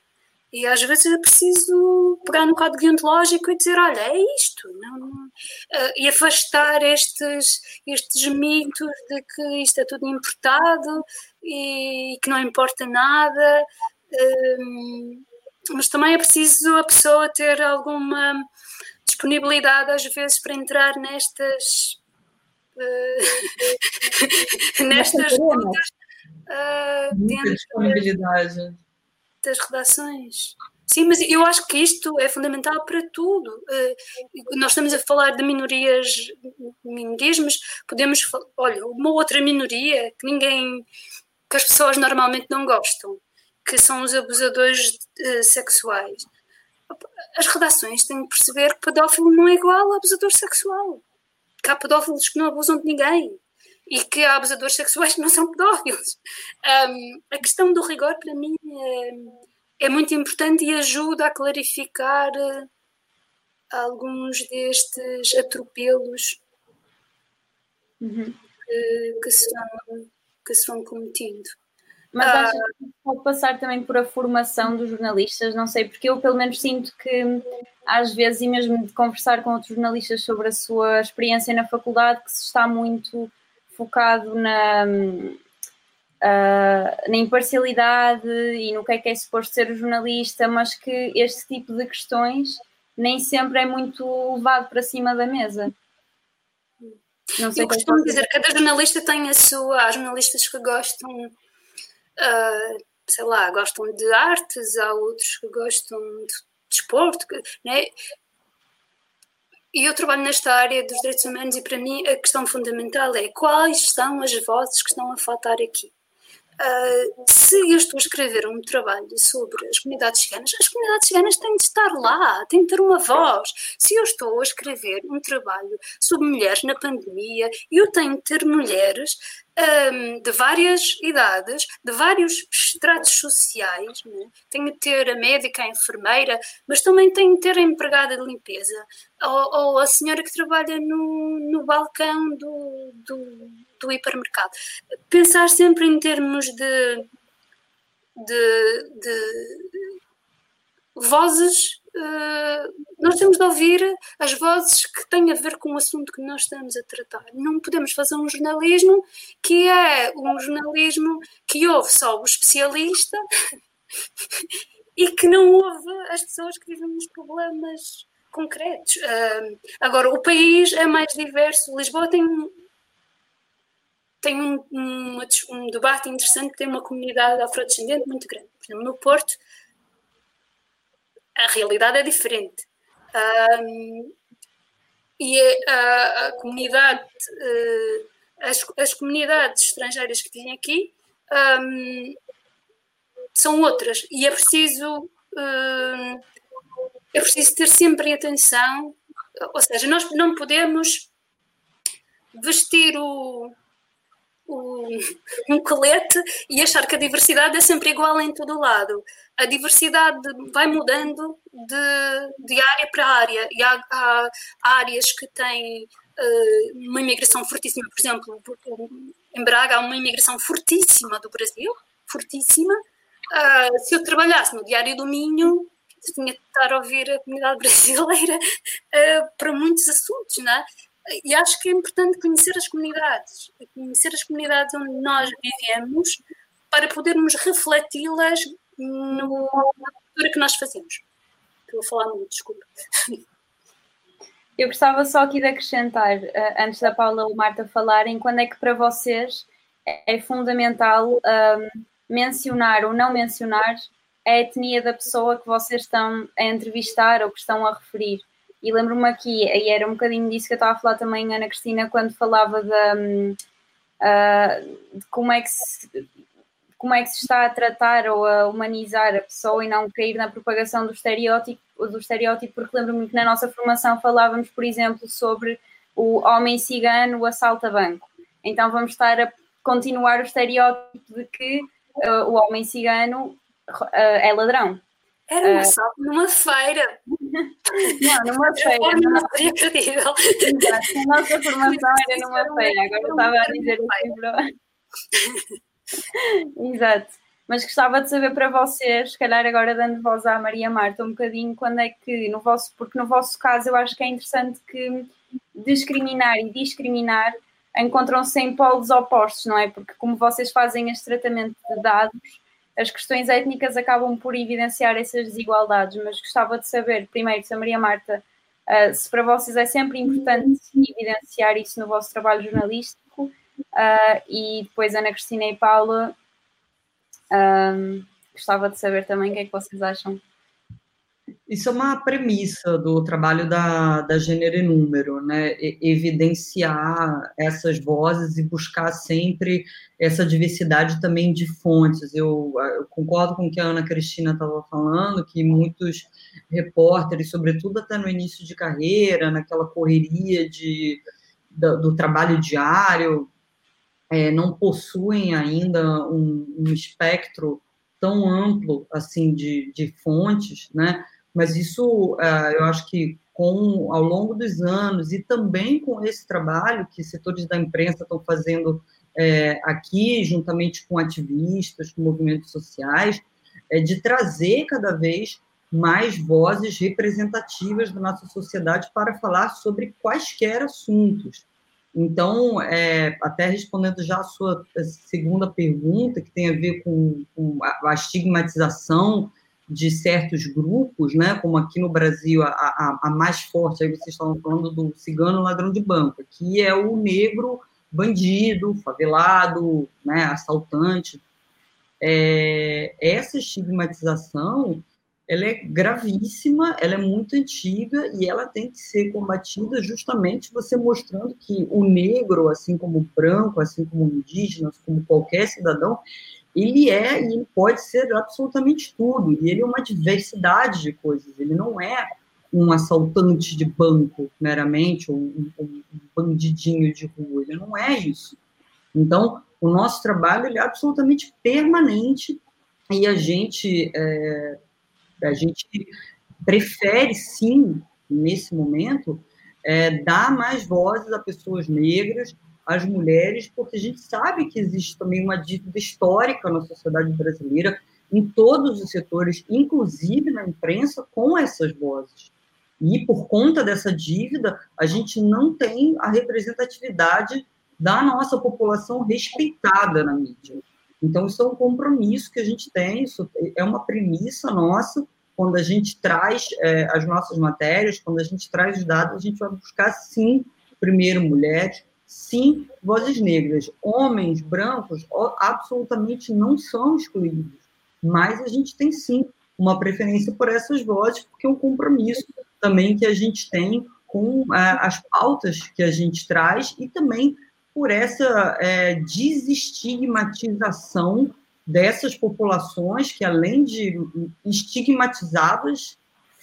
E às vezes é preciso pegar no código deontológico e dizer: olha, é isto, não, não. Uh, e afastar estes, estes mitos de que isto é tudo importado e que não importa nada. Uh, mas também é preciso a pessoa ter alguma disponibilidade, às vezes, para entrar nestas. Uh, nestas lutas. Uh, disponibilidade das redações. Sim, mas eu acho que isto é fundamental para tudo. Uh, nós estamos a falar de minorias, minorias, mas podemos, olha, uma outra minoria que ninguém, que as pessoas normalmente não gostam, que são os abusadores uh, sexuais. As redações têm que perceber que pedófilo não é igual a abusador sexual. Que há pedófilos que não abusam de ninguém e que há abusadores sexuais que não são pedófilos. Um, a questão do rigor, para mim, é, é, muito importante e ajuda a clarificar uh, alguns destes atropelos uhum. que, que, se vão, que se vão cometendo. Mas ah, acho que pode passar também por a formação dos jornalistas, não sei, porque eu pelo menos sinto que às vezes, e mesmo de conversar com outros jornalistas sobre a sua experiência na faculdade, que se está muito focado na, uh, na imparcialidade e no que é que é suposto ser o jornalista, mas que este tipo de questões nem sempre é muito levado para cima da mesa. Não sei Eu é costumo dizer que cada jornalista tem a sua. Há jornalistas que gostam, uh, sei lá, gostam de artes, há outros que gostam de desporto, né? E eu trabalho nesta área dos direitos humanos e para mim a questão fundamental é quais são as vozes que estão a faltar aqui. Uh, se eu estou a escrever um trabalho sobre as comunidades ciganas, as comunidades ciganas têm de estar lá, têm de ter uma voz. Se eu estou a escrever um trabalho sobre mulheres na pandemia, eu tenho de ter mulheres um, de várias idades, de vários estratos sociais. Né? Tenho de ter a médica, a enfermeira, mas também tenho de ter a empregada de limpeza ou, ou a senhora que trabalha no, no balcão do, do, do hipermercado. Pensar sempre em termos de, de, de vozes Uh, nós temos de ouvir as vozes que têm a ver com o assunto que nós estamos a tratar. Não podemos fazer um jornalismo que é um jornalismo que ouve só o especialista e que não ouve as pessoas que vivem nos problemas concretos. Uh, agora, o país é mais diverso. Lisboa tem, tem um, um, um debate interessante, tem uma comunidade afrodescendente muito grande. Por exemplo, no Porto a realidade é diferente. Um, e a, a comunidade, uh, as, as, comunidades estrangeiras que vêm aqui um, são outras e é preciso é preciso ter sempre atenção, ou seja, nós não podemos vestir o, um colete e achar que a diversidade é sempre igual em todo lado. A diversidade vai mudando de, de área para área e há, há áreas que têm uh, uma imigração fortíssima, por exemplo, em Braga há uma imigração fortíssima do Brasil, fortíssima. Uh, se eu trabalhasse no Diário do Minho, tinha de estar a ouvir a comunidade brasileira uh, para muitos assuntos, não é? E acho que é importante conhecer as comunidades, conhecer as comunidades onde nós vivemos para podermos refleti-las na cultura que nós fazemos. Estou a falar muito, desculpa. Eu gostava só aqui de acrescentar, uh, antes da Paula ou Marta falarem, quando é que para vocês é fundamental um, mencionar ou não mencionar a etnia da pessoa que vocês estão a entrevistar ou que estão a referir. E lembro-me aqui, e era um bocadinho disso que eu estava a falar também, Ana Cristina, quando falava um, uh, de como é que se como é que se está a tratar ou a humanizar a pessoa e não cair na propagação do estereótipo, do estereótipo porque lembro-me que na nossa formação falávamos, por exemplo, sobre o homem cigano, o assalto a banco. Então vamos estar a continuar o estereótipo de que uh, o homem cigano uh, é ladrão. Era um uh, assalto numa feira. Não, numa feira. Não, não seria credível. Exato, a nossa formação era numa feira. Agora eu estava a dizer assim Exato. Mas gostava de saber para vocês, se calhar agora dando voz à Maria Marta, um bocadinho quando é que, no vosso, porque no vosso caso eu acho que é interessante que discriminar e discriminar encontram-se em polos opostos, não é? Porque como vocês fazem este tratamento de dados, as questões étnicas acabam por evidenciar essas desigualdades, mas gostava de saber, primeiro, se a Maria Marta, uh, se para vocês é sempre importante evidenciar isso no vosso trabalho jornalístico, uh, e depois Ana Cristina e Paula, um, gostava de saber também o que é que vocês acham isso é uma premissa do trabalho da, da Gênero e Número, né? evidenciar essas vozes e buscar sempre essa diversidade também de fontes. Eu, eu concordo com o que a Ana Cristina estava falando, que muitos repórteres, sobretudo até no início de carreira, naquela correria de, do, do trabalho diário, é, não possuem ainda um, um espectro tão amplo assim de, de fontes, né? Mas isso, uh, eu acho que com ao longo dos anos e também com esse trabalho que setores da imprensa estão fazendo é, aqui, juntamente com ativistas, com movimentos sociais, é de trazer cada vez mais vozes representativas da nossa sociedade para falar sobre quaisquer assuntos. Então, é, até respondendo já a sua segunda pergunta, que tem a ver com, com a, estigmatização de certos grupos, né, como aqui no Brasil, a, a, a, mais forte, aí vocês estavam falando do cigano ladrão de banco, que é o negro bandido, favelado, né, assaltante. É, essa estigmatização, ela é gravíssima, ela é muito antiga e ela tem que ser combatida justamente você mostrando que o negro, assim como o branco, assim como o indígena, como qualquer cidadão, ele é e pode ser absolutamente tudo, e ele é uma diversidade de coisas, ele não é um assaltante de banco meramente, ou um, um bandidinho de rua, ele não é isso. Então, o nosso trabalho ele é absolutamente permanente e a gente, é, a gente prefere, sim, nesse momento, é, dar mais vozes a pessoas negras, as mulheres, porque a gente sabe que existe também uma dívida histórica na sociedade brasileira, em todos os setores, inclusive na imprensa, com essas vozes. E por conta dessa dívida, a gente não tem a representatividade da nossa população respeitada na mídia. Então, isso é um compromisso que a gente tem, isso é uma premissa nossa. Quando a gente traz é, as nossas matérias, quando a gente traz os dados, a gente vai buscar, sim, primeiro mulheres, sim, vozes negras. Homens brancos absolutamente não são excluídos, mas a gente tem sim uma preferência por essas vozes, porque é um compromisso também que a gente tem com é, as pautas que a gente traz e também por essa é, desestigmatização dessas populações que, além de estigmatizadas,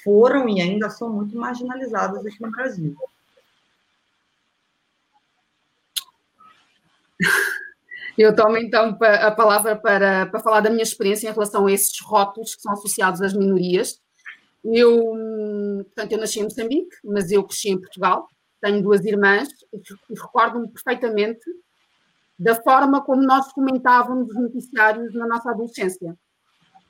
foram e ainda são muito marginalizadas aqui no Brasil. Eu tomo então a palavra para, para falar da minha experiência em relação a esses rótulos que são associados às minorias. Eu, portanto, eu nasci em Moçambique, mas eu cresci em Portugal, tenho duas irmãs e recordo-me perfeitamente da forma como nós comentávamos os noticiários na nossa adolescência.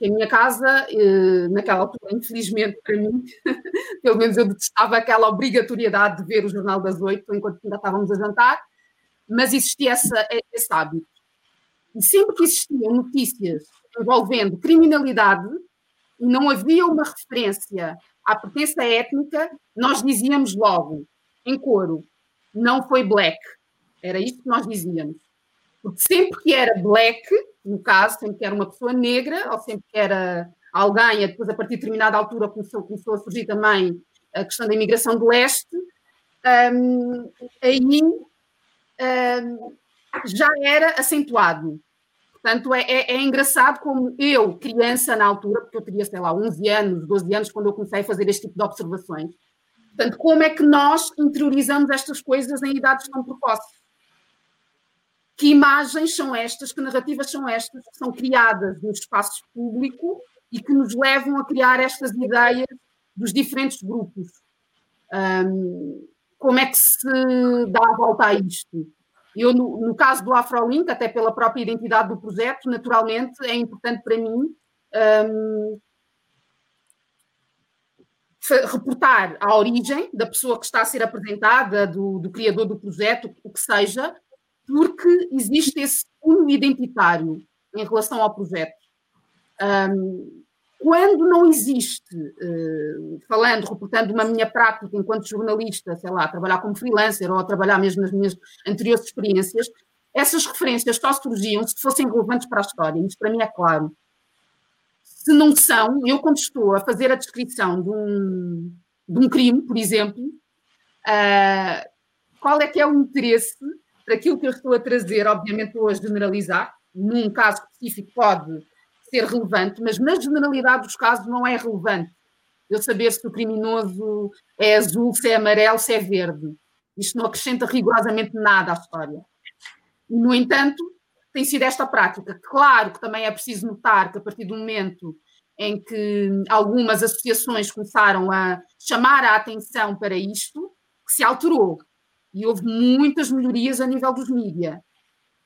Em minha casa, eh, naquela altura, infelizmente para mim, pelo menos eu detestava aquela obrigatoriedade de ver o Jornal das Oito enquanto ainda estávamos a jantar, mas existia essa, esse hábito. E sempre que existiam notícias envolvendo criminalidade e não havia uma referência à pertença étnica, nós dizíamos logo, em coro, não foi black. Era isto que nós dizíamos. Porque sempre que era black, no caso, sempre que era uma pessoa negra, ou sempre que era alguém, depois a partir de determinada altura começou, começou a surgir também a questão da imigração do leste, um, aí já era acentuado. Portanto, é, é, é, engraçado como eu, criança na altura, porque eu teria, sei lá, 11 anos, 12 anos, quando eu comecei a fazer este tipo de observações, portanto, como é que nós interiorizamos estas coisas em idades tão precoces? Que imagens são estas, que narrativas são estas, que são criadas no espaço público e que nos levam a criar estas ideias dos diferentes grupos? Um, como é que se dá a volta a isto? Eu, no, no caso do AfroLink, até pela própria identidade do projeto, naturalmente é importante para mim um, reportar a origem da pessoa que está a ser apresentada, do, do criador do projeto, o que seja, porque existe esse cunho identitário em relação ao projeto. Um, quando não existe, uh, falando, reportando uma minha prática enquanto jornalista, sei lá, trabalhar como freelancer ou trabalhar mesmo nas minhas anteriores experiências, essas referências só surgiam se fossem relevantes para a história. Isso para mim é claro. Se não são, eu quando estou a fazer a descrição de um, de um crime, por exemplo, uh, qual é que é o interesse para aquilo que eu estou a trazer? Obviamente estou a generalizar, num caso específico pode ser relevante, mas na generalidade dos casos não é relevante. Eu saber se o criminoso é azul, se é amarelo, se é verde. Isto não acrescenta rigorosamente nada à história. E, no entanto, tem sido esta prática. Claro que também é preciso notar que a partir do momento em que algumas associações começaram a chamar a atenção para isto, que se alterou. E houve muitas melhorias a nível dos mídias.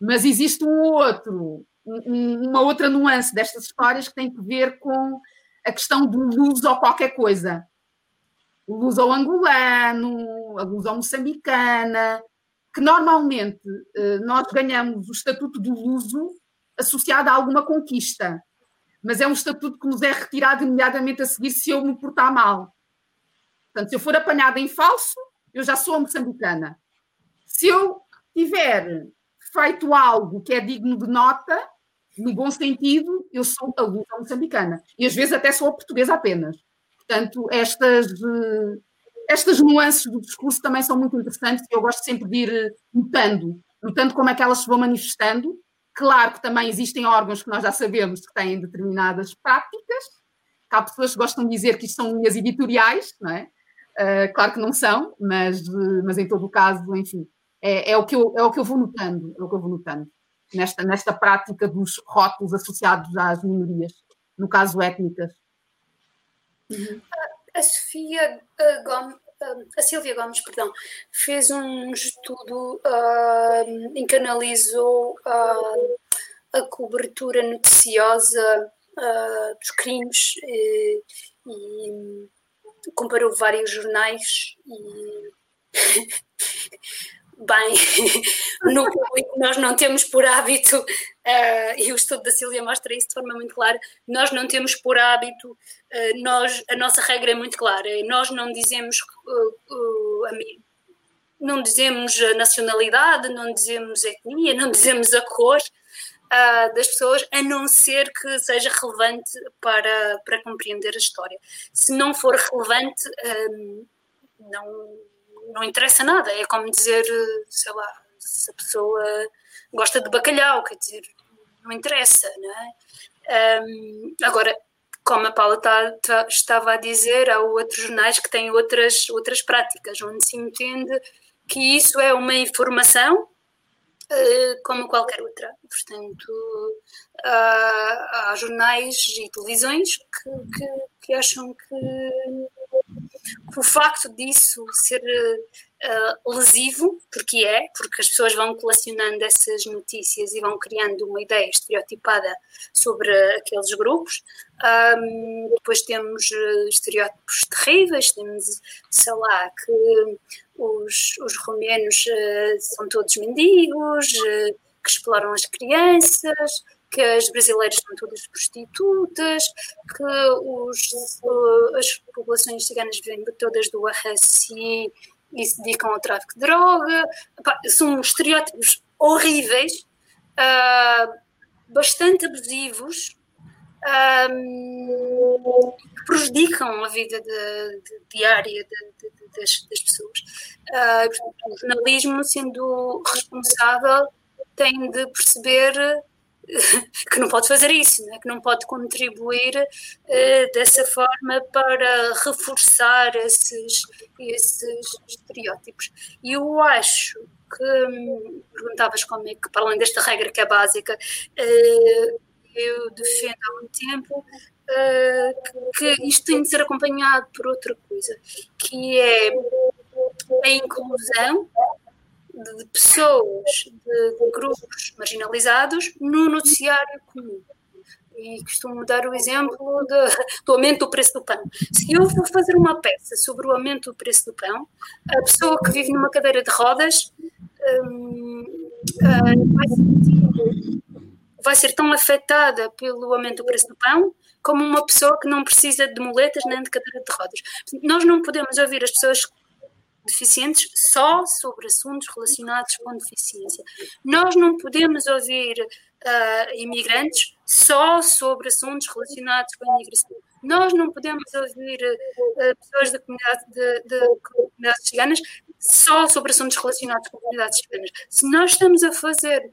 Mas existe um outro uma outra nuance destas histórias que tem que ver com a questão do luso ou qualquer coisa. Luso ao angolano, a luso ao moçambicana, que normalmente eh, nós ganhamos o estatuto do luso associado a alguma conquista, mas é um estatuto que nos é retirado imediatamente a seguir se eu me portar mal. Portanto, se eu for apanhada em falso, eu já sou moçambicana. Se eu tiver feito algo que é digno de nota, no bom sentido, eu sou a luta moçambicana. E às vezes até sou a portuguesa apenas. Portanto, estas, eh, estas nuances do discurso também são muito interessantes e eu gosto sempre de ir eh, notando, notando como é que elas se vão manifestando. Claro que também existem órgãos que nós já sabemos que têm determinadas práticas, há pessoas que gostam de dizer que isto são linhas editoriais, não é? Uh, claro que não são, mas, mas em todo o caso, enfim, é, é, o que eu, é o que eu vou notando, é o que eu vou notando nesta, nesta prática dos rótulos associados às minorias, no caso étnicas. Uhum. A Sofia a Gomes, a Silvia Gomes, perdão, fez um estudo uh, em que analisou uh, a cobertura noticiosa uh, dos crimes e, e, comparou vários jornais e bem, no público nós não temos por hábito, uh, e o estudo da Cília mostra isso de forma muito clara, nós não temos por hábito, uh, nós, a nossa regra é muito clara, nós não dizemos uh, não dizemos a nacionalidade, não dizemos a etnia, não dizemos a cor das pessoas, a não ser que seja relevante para, para compreender a história. Se não for relevante, não não interessa nada. É como dizer, sei lá, se a pessoa gosta de bacalhau, quer dizer, não interessa, não é? Um, agora, como a Paula tá, tá, estava a dizer, há outros jornais que têm outras, outras práticas, onde se entende que isso é uma informação uh, como qualquer outra. Portanto, há, há jornais e televisões que, que, que acham que, o facto disso ser uh, lesivo, porque é, porque as pessoas vão colecionando essas notícias e vão criando uma ideia estereotipada sobre aqueles grupos. Um, depois temos uh, estereótipos terríveis, temos, sei lá, que os, os romenos uh, são todos mendigos, que exploram as crianças, que as brasileiras são todas prostitutas, que os, as populações ciganas vêm todas do Arraci e se dedicam ao tráfico de droga. são estereótipos horríveis, uh, bastante abusivos, que prejudicam a vida de, de, diária de, das, das, pessoas. Uh, o jornalismo, sendo responsável, tem de perceber que não pode fazer isso, né? que não pode contribuir uh, dessa forma para reforçar esses, esses estereótipos. E eu acho que, hum, perguntavas como é que, para além desta regra que é básica, uh, eu defendo há muito tempo uh, que, que isto tem de ser acompanhado por outra coisa, que é a inclusão de pessoas, de, grupos marginalizados no noticiário comum. E costumo dar o exemplo de, do aumento do preço do pão. Se eu vou fazer uma peça sobre o aumento do preço do pão, a pessoa que vive numa cadeira de rodas um, uh, vai, sentir, vai ser tão afetada pelo aumento do preço do pão como uma pessoa que não precisa de muletas nem de cadeira de rodas. Nós não podemos ouvir as pessoas deficientes só sobre assuntos relacionados com deficiência. Nós não podemos ouvir uh, imigrantes só sobre assuntos relacionados com a imigração. Nós não podemos ouvir uh, pessoas da comunidade de, de, de comunidades ciganas só sobre assuntos relacionados com comunidades ciganas. Se nós estamos a fazer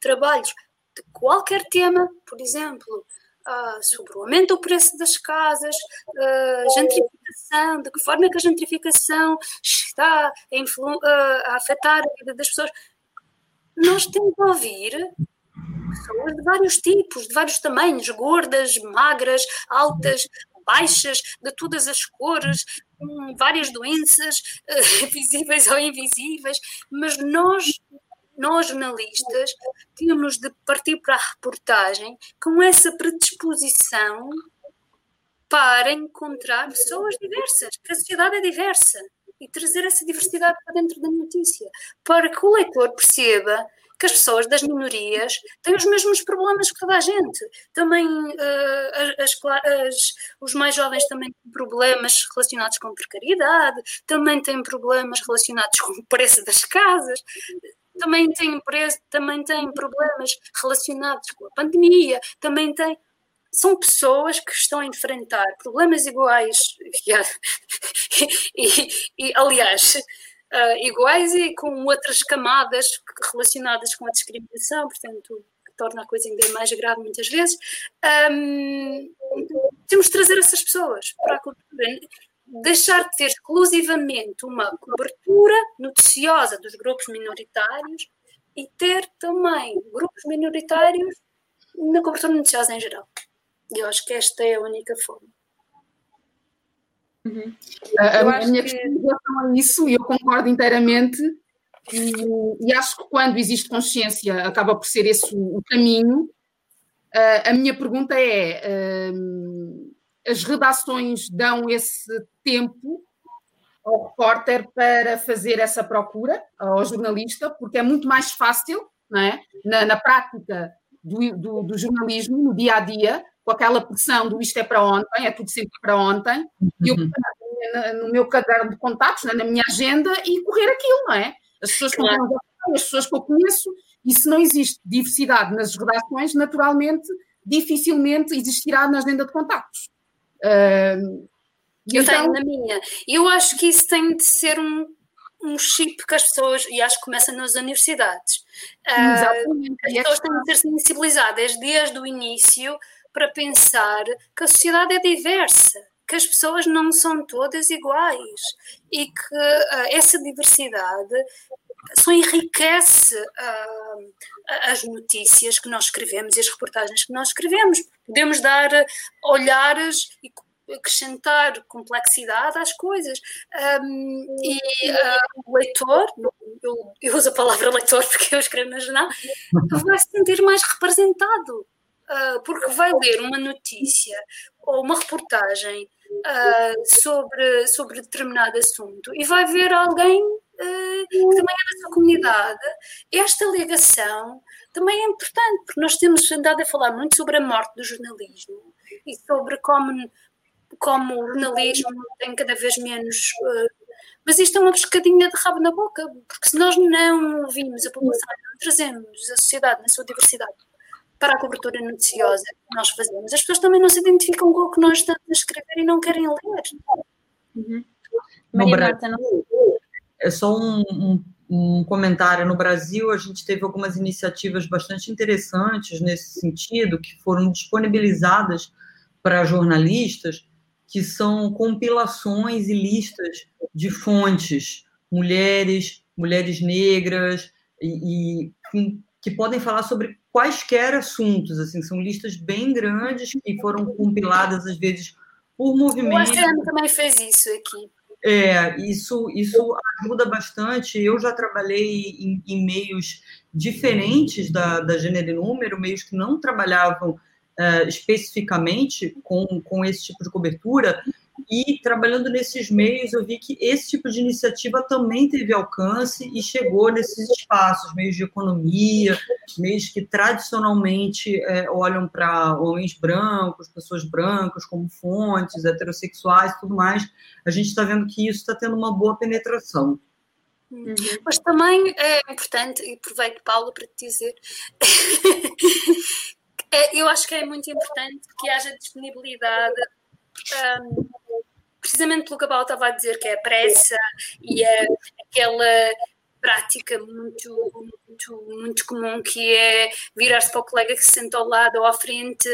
trabalhos de qualquer tema, por exemplo, uh, sobre o aumento do preço das casas, uh, gentrificação, de que forma é que a gentrificação está a, uh, a afetar a vida das pessoas. Nós temos de ouvir pessoas de vários tipos, de vários tamanhos, gordas, magras, altas, baixas, de todas as cores, com várias doenças, uh, visíveis ou invisíveis, mas nós nós jornalistas tínhamos de partir para a reportagem com essa predisposição para encontrar pessoas diversas, porque a sociedade é diversa, e trazer essa diversidade para dentro da notícia, para que o leitor perceba que as pessoas das minorias têm os mesmos problemas que toda a gente. Também uh, as, as, os mais jovens também têm problemas relacionados com precariedade, também têm problemas relacionados com o preço das casas também tem, também tem problemas relacionados com a pandemia, também tem. São pessoas que estão a enfrentar problemas iguais, e, e, aliás, uh, iguais e com outras camadas relacionadas com a discriminação, portanto, torna a coisa ainda mais grave muitas vezes. Um, temos de trazer essas pessoas para a cultura deixar de ter exclusivamente uma cobertura noticiosa dos grupos minoritários e ter também grupos minoritários na cobertura noticiosa em geral. E eu acho que esta é a única forma. Uhum. A, a minha que... questão é isso e eu concordo inteiramente. E, e, acho que quando existe consciência acaba por ser esse o, o caminho. Uh, a minha pergunta é: uh, as redações dão esse tempo ao repórter para fazer essa procura, ao jornalista, porque é muito mais fácil, não é? na, na prática do, do, do, jornalismo, no dia a dia, com aquela pressão do isto é para ontem, é tudo sempre para ontem, e eu uhum. no meu caderno de contatos, na minha agenda, e correr aquilo, não é? As pessoas claro. as pessoas que eu conheço, e se não existe diversidade nas redações, naturalmente, dificilmente existirá na agenda de contactos. Uh, eu então, tenho na minha. Eu acho que isso tem de ser um, um chip que as pessoas, e acho que começa nas universidades, uh, as pessoas têm de ser sensibilizadas desde o início para pensar que a sociedade é diversa, que as pessoas não são todas iguais e que uh, essa diversidade só enriquece uh, as notícias que nós escrevemos e as reportagens que nós escrevemos. Podemos dar olhares e acrescentar complexidade às coisas. Um, e uh, o leitor, eu, eu, uso a palavra leitor porque eu escrevo no jornal, vai se sentir mais representado, uh, porque vai ler uma notícia ou uma reportagem uh, sobre, sobre determinado assunto e vai ver alguém que também é da sua comunidade. Esta ligação também é importante, porque nós temos andado a falar muito sobre a morte do jornalismo e sobre como como o jornalismo tem cada vez menos. Uh, mas isto é uma pescadinha de rabo na boca, porque se nós não ouvimos a população, não trazemos a sociedade na sua diversidade para a cobertura noticiosa que nós fazemos, as pessoas também não se identificam com o que nós estamos a escrever e não querem ler. Uhum. Maria Marta, não... É só um, um, um comentário. No Brasil, a gente teve algumas iniciativas bastante interessantes nesse sentido, que foram disponibilizadas para jornalistas, que são compilações e listas de fontes, mulheres, mulheres negras, e, e que podem falar sobre quaisquer assuntos, assim, são listas bem grandes que foram compiladas às vezes por movimentos. O ASEAN também fez isso aqui. É, isso, isso ajuda bastante. Eu já trabalhei em, em meios diferentes da, da Gênero e Número, meios que não trabalhavam uh, especificamente com, com esse tipo de cobertura, e trabalhando nesses meios, eu vi que esse tipo de iniciativa também teve alcance e chegou nesses espaços, meios de economia, meios que tradicionalmente é, olham para homens brancos, pessoas brancas como fontes, heterossexuais tudo mais. A gente está vendo que isso está tendo uma boa penetração. Uhum. Mas também é importante, e aproveito, Paulo, para te dizer É, eu acho que é muito importante que haja disponibilidade, um, precisamente pelo que a Paula estava a dizer, que é a pressa e é aquela prática muito, muito, muito comum que é virar-se para o colega que se senta ao lado ou à frente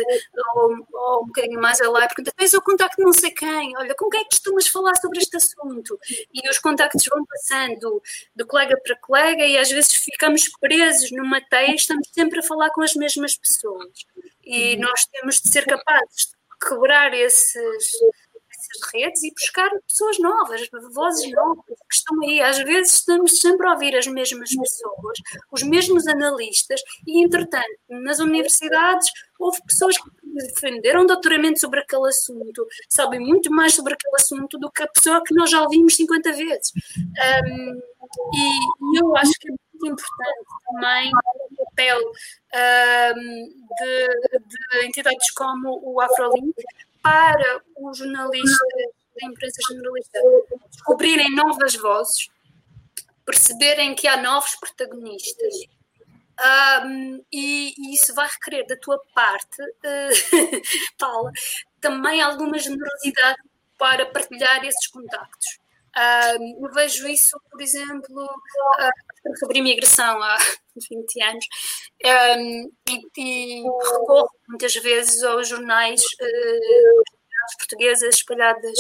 ou, ou um bocadinho mais lado e perguntar, tens o contacto não sei quem, olha, com quem é que costumas falar sobre este assunto? E os contactos vão passando de colega para colega e às vezes ficamos presos numa teia e estamos sempre a falar com as mesmas pessoas. E uhum. nós temos de ser capazes de quebrar esses essas redes e buscar pessoas novas, vozes novas que estão aí. Às vezes estamos sempre a ouvir as mesmas pessoas, os mesmos analistas, e entretanto, nas universidades houve pessoas que defenderam doutoramento sobre aquele assunto, sabem muito mais sobre aquele assunto do que a pessoa que nós já ouvimos 50 vezes. Um, e eu acho que é muito importante também o papel um, de, de, entidades como o AfroLink para os jornalistas da imprensa generalista descobrirem novas vozes, perceberem que há novos protagonistas. Um, e, e, isso vai requerer da tua parte, uh, Paula, também alguma generosidade para partilhar esses contactos. Um, eu vejo isso, por exemplo, uh, sobre imigração há 20 anos, e, e, recorro muitas vezes aos jornais uh, portuguesas espalhadas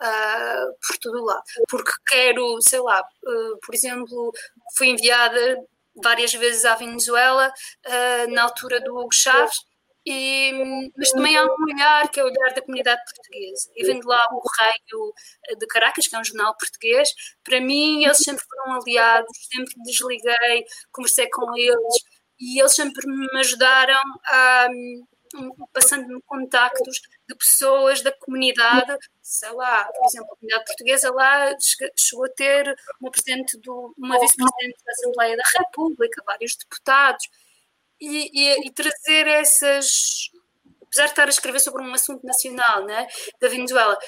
uh, por todo o lado, porque quero, sei lá, uh, por exemplo, fui enviada várias vezes à Venezuela na altura do Hugo Chaves e, mas também há um olhar que é o olhar da comunidade portuguesa. E vendo lá o Correio de Caracas, que é um jornal português, para mim eles sempre foram aliados, sempre desliguei, conversei com eles. E eles sempre me ajudaram a passando-me contactos de pessoas da comunidade, sei lá, por exemplo, a comunidade portuguesa lá chegou a ter uma presidente do, uma vice-presidente da Assembleia da República, vários deputados, e, e, e, trazer essas, apesar de estar a escrever sobre um assunto nacional né, da Venezuela,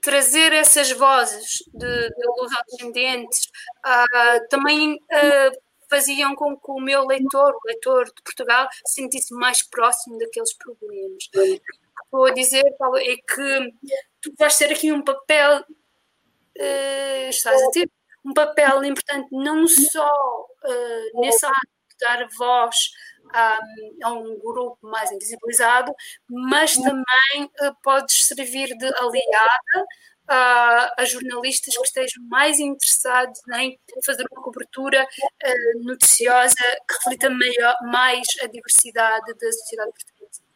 trazer essas vozes de, de luso-descendentes uh, também uh, faziam com que o meu leitor, o leitor de Portugal, se sentisse mais próximo daqueles problemas. O que vou a dizer, Paulo, é que tu vais ter aqui um papel, uh, estás a ter um papel importante não só uh, nesse ato de dar voz a, a, um grupo mais invisibilizado, mas também uh, podes servir de aliada a, a, jornalistas que estejam mais interessados em fazer uma cobertura uh, noticiosa que reflita maior, mais a diversidade da sociedade portuguesa.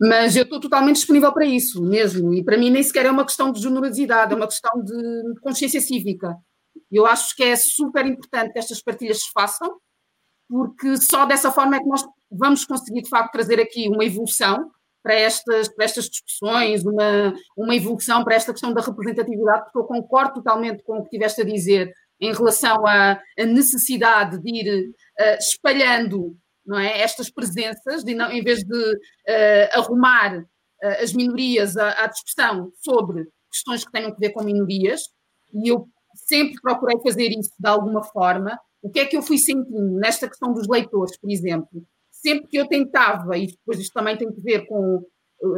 Mas eu estou totalmente disponível para isso mesmo, e para mim nem sequer é uma questão de generosidade, é uma questão de consciência cívica. Eu acho que é super importante que estas partilhas se façam, porque só dessa forma é que nós vamos conseguir, de facto, trazer aqui uma evolução para estas, para estas discussões, uma, uma evolução para esta questão da representatividade, porque eu concordo totalmente com o que tiveste a dizer em relação à, à necessidade de ir uh, espalhando não é, estas presenças, de não, em vez de uh, arrumar uh, as minorias à, à discussão sobre questões que tenham a ver com minorias, e eu sempre procurei fazer isso de alguma forma. O que é que eu fui sentindo nesta questão dos leitores, por exemplo? Sempre que eu tentava, e depois isto também tem a ver com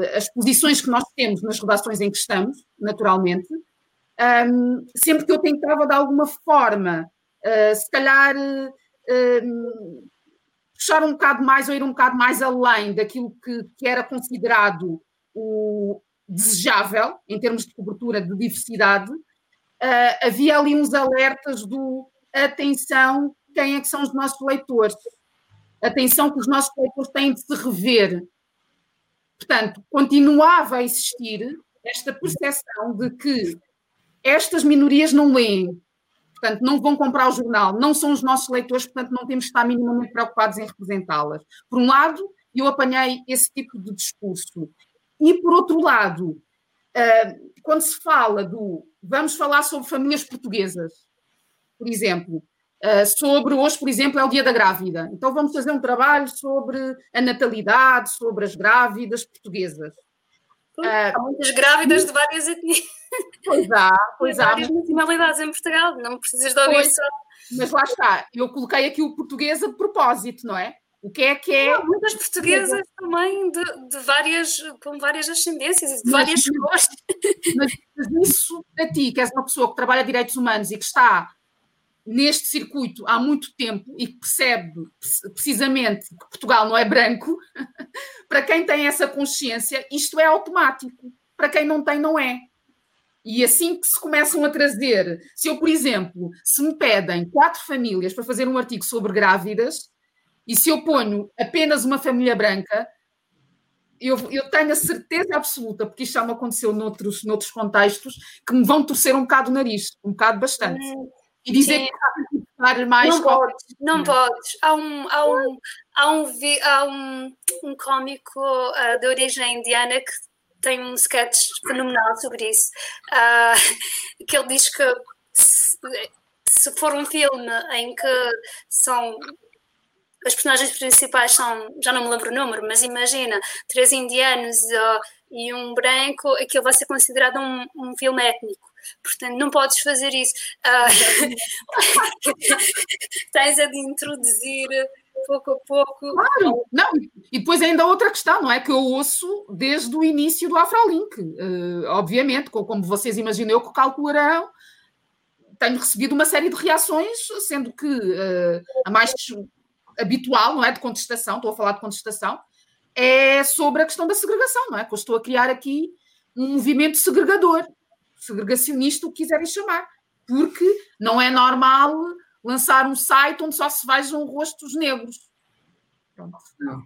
eh, as posições que nós temos nas redações em que estamos, naturalmente, um, sempre que eu tentava de alguma forma, uh, se calhar, uh, puxar um bocado mais ou ir um bocado mais além daquilo que, que era considerado o desejável em termos de cobertura de diversidade, uh, havia ali uns alertas do atenção, quem é que são os nossos leitores? Atenção que os nossos leitores têm de se rever. Portanto, continuava a existir esta percepção de que estas minorias não leem, portanto, não vão comprar o jornal, não são os nossos leitores, portanto, não temos que estar minimamente preocupados em representá-las. Por um lado, eu apanhei esse tipo de discurso. E, por outro lado, uh, quando se fala do. Vamos falar sobre famílias portuguesas, por exemplo. Uh, sobre hoje, por exemplo, é o Dia da Grávida. Então vamos fazer um trabalho sobre a natalidade, sobre as grávidas portuguesas. Uh, há muitas grávidas de várias etnias. Pois há, pois há. Várias nacionalidades em Portugal, não precisas de ouvir só. Mas lá está, eu coloquei aqui o português a propósito, não é? O que é que é. Não, muitas portuguesas também de, de, várias, com várias ascendências de várias cores. Mas, mas isso a ti, que és uma pessoa que trabalha direitos humanos e que está neste circuito há muito tempo e percebe precisamente que Portugal não é branco, para quem tem essa consciência, isto é automático. Para quem não tem, não é. E assim que se começam a trazer, se eu, por exemplo, se me pedem quatro famílias para fazer um artigo sobre grávidas, e se eu ponho apenas uma família branca, eu, eu tenho a certeza absoluta, porque isto já me aconteceu noutros, noutros contextos, que me vão torcer um bocado o nariz, um bocado bastante. E dizer Sim. que está mais. Não podes, não podes. Há um, há um, há um, há um, um cómico uh, de origem indiana que tem um sketch fenomenal sobre isso, uh, que ele diz que se, se for um filme em que são as personagens principais são, já não me lembro o número, mas imagina, três indianos uh, e um branco, aquilo vai ser considerado um, um filme étnico. Portanto, não podes fazer isso. Uh, tens a de introduzir pouco a pouco. Claro, não, e depois ainda outra questão, não é? Que eu ouço desde o início do Afrolink. Uh, obviamente, como vocês imaginam que calcularão, tenho recebido uma série de reações, sendo que uh, a mais habitual, não é? De contestação, estou a falar de contestação, é sobre a questão da segregação, não é? Que eu estou a criar aqui um movimento segregador, segregacionista, o que quiserem chamar, porque não é normal lançar um site onde só se vejam rostos negros. Pronto. Não.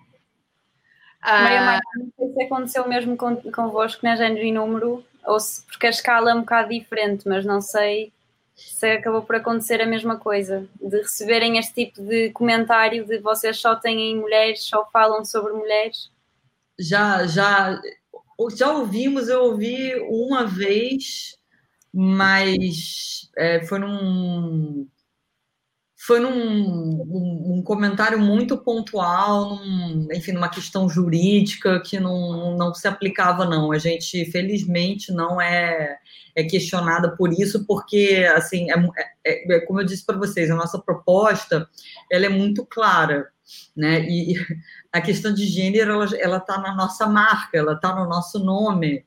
Ah, Maria não sei se aconteceu mesmo com, convosco na género e número, ou se, porque a escala é um bocado diferente, mas não sei se acabou por acontecer a mesma coisa, de receberem este tipo de comentário de vocês só têm mulheres, só falam sobre mulheres? Já, já, já ouvimos, eu ouvi uma vez, mas é, foi num foi num um, um comentário muito pontual, num, enfim, numa questão jurídica que não, não se aplicava, não. A gente, felizmente, não é, é questionada por isso, porque, assim, é, é, é como eu disse para vocês, a nossa proposta, ela é muito clara, né? E a questão de gênero, ela está na nossa marca, ela está no nosso nome.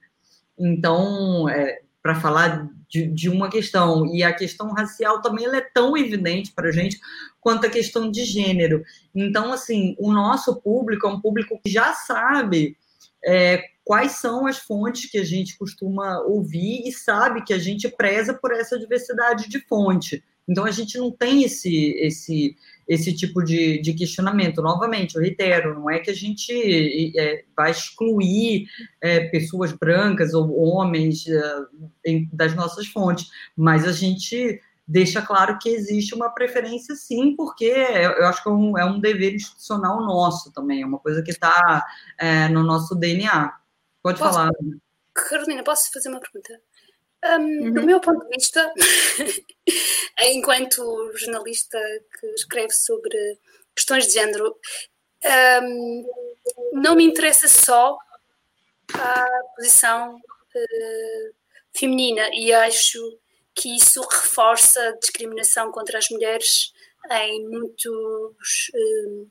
Então, é, para falar de, de, uma questão. E a questão racial também é tão evidente para a gente quanto a questão de gênero. Então, assim, o nosso público é um público que já sabe é, quais são as fontes que a gente costuma ouvir e sabe que a gente preza por essa diversidade de fonte. Então, a gente não tem esse, esse, esse tipo de, de questionamento. Novamente, eu reitero, não é que a gente é, vai excluir é, pessoas brancas ou homens é, das nossas fontes, mas a gente deixa claro que existe uma preferência sim, porque eu acho que é um, é um dever institucional nosso também, é uma coisa que está é, no nosso DNA. Pode posso, falar. Carolina, posso fazer uma pergunta? Um, uhum. Do meu ponto de vista, enquanto jornalista que escreve sobre questões de género, um, não me interessa só a posição uh, feminina e acho que isso reforça a discriminação contra as mulheres em muitos, uh,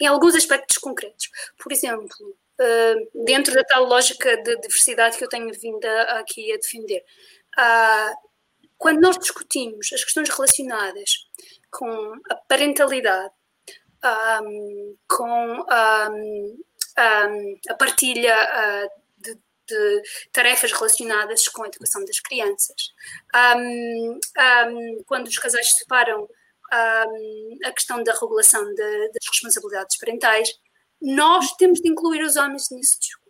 em alguns aspectos concretos. Por exemplo, uh, dentro da tal lógica de diversidade que eu tenho vindo aqui a defender. Uh, quando nós discutimos as questões relacionadas com a parentalidade, um, com um, um, a partilha uh, de, de, tarefas relacionadas com a educação das crianças, quando os casais se separam, a questão da regulação de, das responsabilidades parentais, nós temos de incluir os homens nesse discurso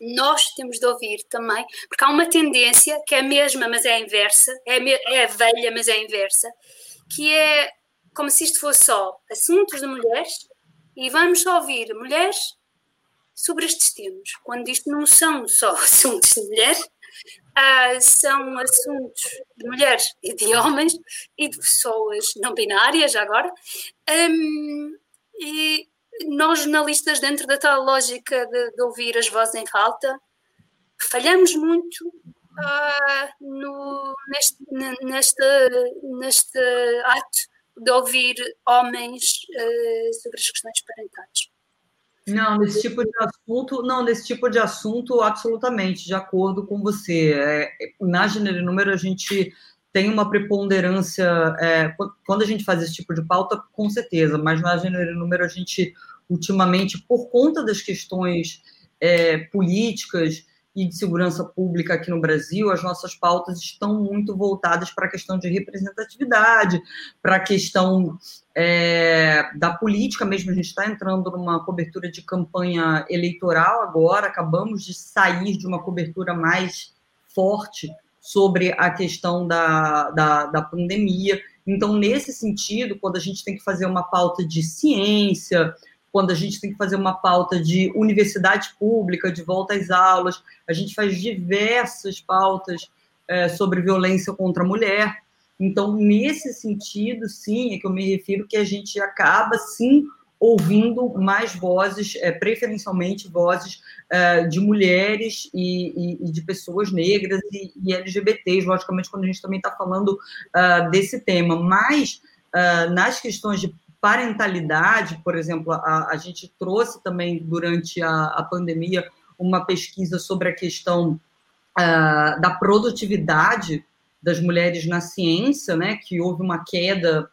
nós temos de ouvir também, porque há uma tendência que é a mesma, mas é a inversa, é é a velha, mas é a inversa, que é como se isto fosse só assuntos de mulheres e vamos ouvir mulheres sobre estes temas, quando isto não são só assuntos de mulheres, ah, são assuntos de mulheres e de homens e de pessoas não binárias agora. Um, e nós jornalistas, dentro da tal lógica de, de ouvir as vozes em falta, falhamos muito uh, no, neste, neste, neste ato de ouvir homens uh, sobre as questões parentais. Não, nesse tipo de assunto, não, nesse tipo de assunto, absolutamente, de acordo com você. É, na Gênero Número, a gente tem uma preponderância, é, quando a gente faz esse tipo de pauta, com certeza, mas na gênero número a gente, ultimamente, por conta das questões é, políticas e de segurança pública aqui no Brasil, as nossas pautas estão muito voltadas para a questão de representatividade, para a questão é, da política mesmo. A gente está entrando numa cobertura de campanha eleitoral agora, acabamos de sair de uma cobertura mais forte sobre a questão da, da, da pandemia. Então, nesse sentido, quando a gente tem que fazer uma pauta de ciência, quando a gente tem que fazer uma pauta de universidade pública, de volta às aulas, a gente faz diversas pautas é, sobre violência contra a mulher. Então, nesse sentido, sim, é que eu me refiro que a gente acaba, sim, ouvindo mais vozes, é, preferencialmente vozes é, de mulheres e, e, e, de pessoas negras e, e, LGBTs, logicamente, quando a gente também está falando uh, desse tema. Mas, uh, nas questões de parentalidade, por exemplo, a, a gente trouxe também durante a, a, pandemia uma pesquisa sobre a questão uh, da produtividade das mulheres na ciência, né, que houve uma queda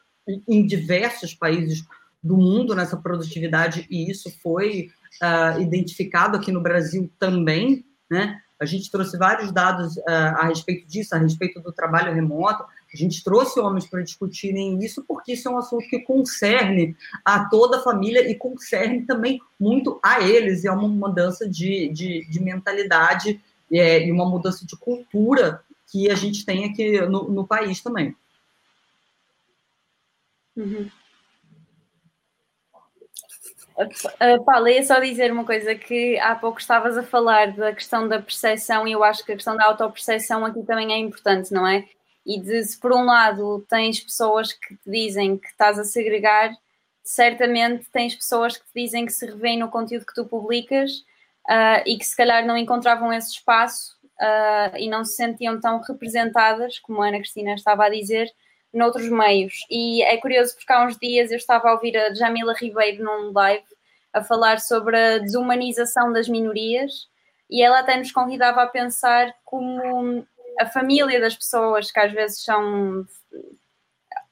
em diversos países do mundo nessa produtividade, e isso foi uh, identificado aqui no Brasil também, né? A gente trouxe vários dados uh, a respeito disso, a respeito do trabalho remoto. A gente trouxe homens para discutirem isso, porque isso é um assunto que concerne a toda a família e concerne também muito a eles. É uma mudança de, de, de mentalidade é, e uma mudança de cultura que a gente tem aqui no, no país também. Uhum. Uh, Paulo, ia só dizer uma coisa que há pouco estavas a falar da questão da percepção e eu acho que a questão da autoperceção aqui também é importante, não é? E de se por um lado tens pessoas que te dizem que estás a segregar, certamente tens pessoas que te dizem que se revêem no conteúdo que tu publicas uh, e que se calhar não encontravam esse espaço uh, e não se sentiam tão representadas, como a Ana Cristina estava a dizer, noutros meios. E é curioso porque há uns dias eu estava a ouvir a Jamila Ribeiro num live a falar sobre a desumanização das minorias e ela até nos convidava a pensar como a família das pessoas que às vezes são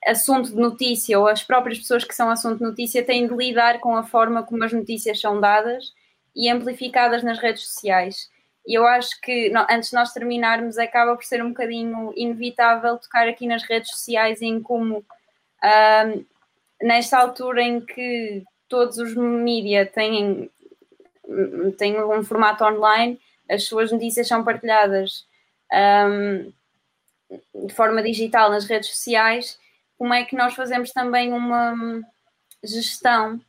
assunto de notícia ou as próprias pessoas que são assunto de notícia têm de lidar com a forma como as notícias são dadas e amplificadas nas redes sociais. E eu acho que, antes de nós terminarmos, acaba por ser um bocadinho inevitável tocar aqui nas redes sociais em como, nesta altura em que todos os mídias têm, têm um formato online, as suas notícias são partilhadas um, de forma digital nas redes sociais, como é que nós fazemos também uma gestão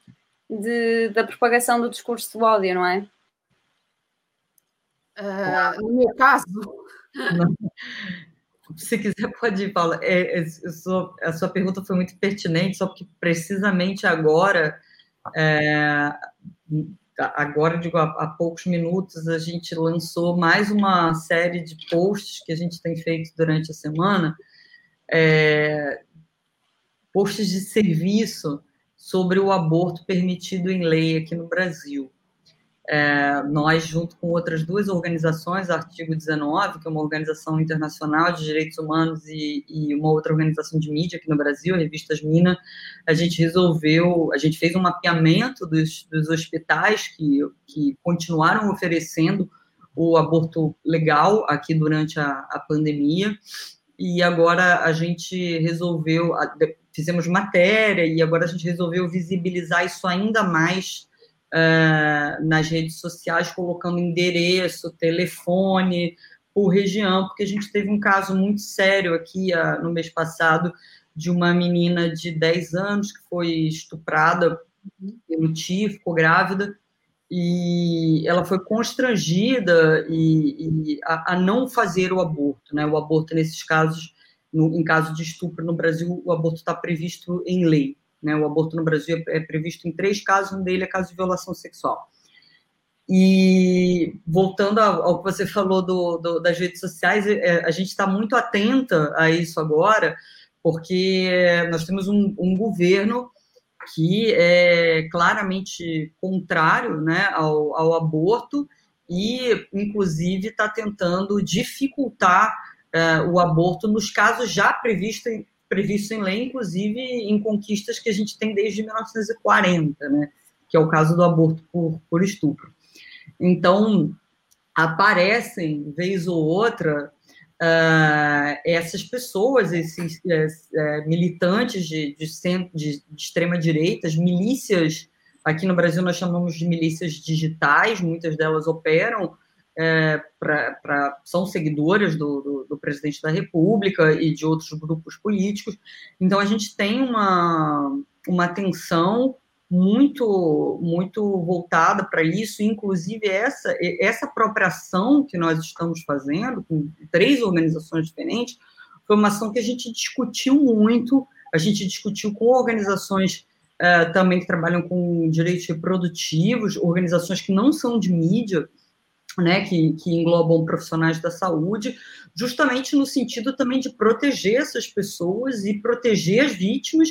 de, da propagação do discurso do ódio, não é? Uh, no meu caso. Se quiser, pode ir, Paula. É, é, sou, a sua pergunta foi muito pertinente, só porque precisamente agora, é, agora, digo, há, há, poucos minutos, a gente lançou mais uma série de posts que a gente tem feito durante a semana, é, posts de serviço sobre o aborto permitido em lei aqui no Brasil. É, nós, junto com outras duas organizações, Artigo 19, que é uma organização internacional de direitos humanos, e, e, uma outra organização de mídia aqui no Brasil, a Revistas Mina, a gente resolveu, a gente fez um mapeamento dos, dos hospitais que, que continuaram oferecendo o aborto legal aqui durante a, a pandemia, e agora a gente resolveu, fizemos matéria, e agora a gente resolveu visibilizar isso ainda mais uh, nas redes sociais, colocando endereço, telefone por região, porque a gente teve um caso muito sério aqui uh, no mês passado de uma menina de 10 anos que foi estuprada pelo tio, ficou grávida, e ela foi constrangida e, e a, a, não fazer o aborto, né? O aborto nesses casos, no, em caso de estupro no Brasil, o aborto está previsto em lei. Né? O aborto no Brasil é previsto em três casos, um deles é caso de violação sexual. E voltando ao, que você falou do, do, das redes sociais, é, a gente está muito atenta a isso agora, porque nós temos um, um governo que é claramente contrário né, ao, ao aborto e, inclusive, está tentando dificultar o aborto nos casos já previstos previsto em lei, inclusive em conquistas que a gente tem desde 1940, né? que é o caso do aborto por, por estupro. Então, aparecem, vez ou outra, uh, essas pessoas, esses uh, militantes de, de, de, de extrema-direita, milícias, aqui no Brasil nós chamamos de milícias digitais, muitas delas operam é, pra, pra, são seguidoras do, do, do, presidente da República e de outros grupos políticos. Então, a gente tem uma, uma atenção muito muito voltada para isso, inclusive essa, essa ação que nós estamos fazendo, com três organizações diferentes, foi uma ação que a gente discutiu muito, a gente discutiu com organizações uh, também que trabalham com direitos reprodutivos, organizações que não são de mídia, né, que, que englobam profissionais da saúde, justamente no sentido também de proteger essas pessoas e proteger as vítimas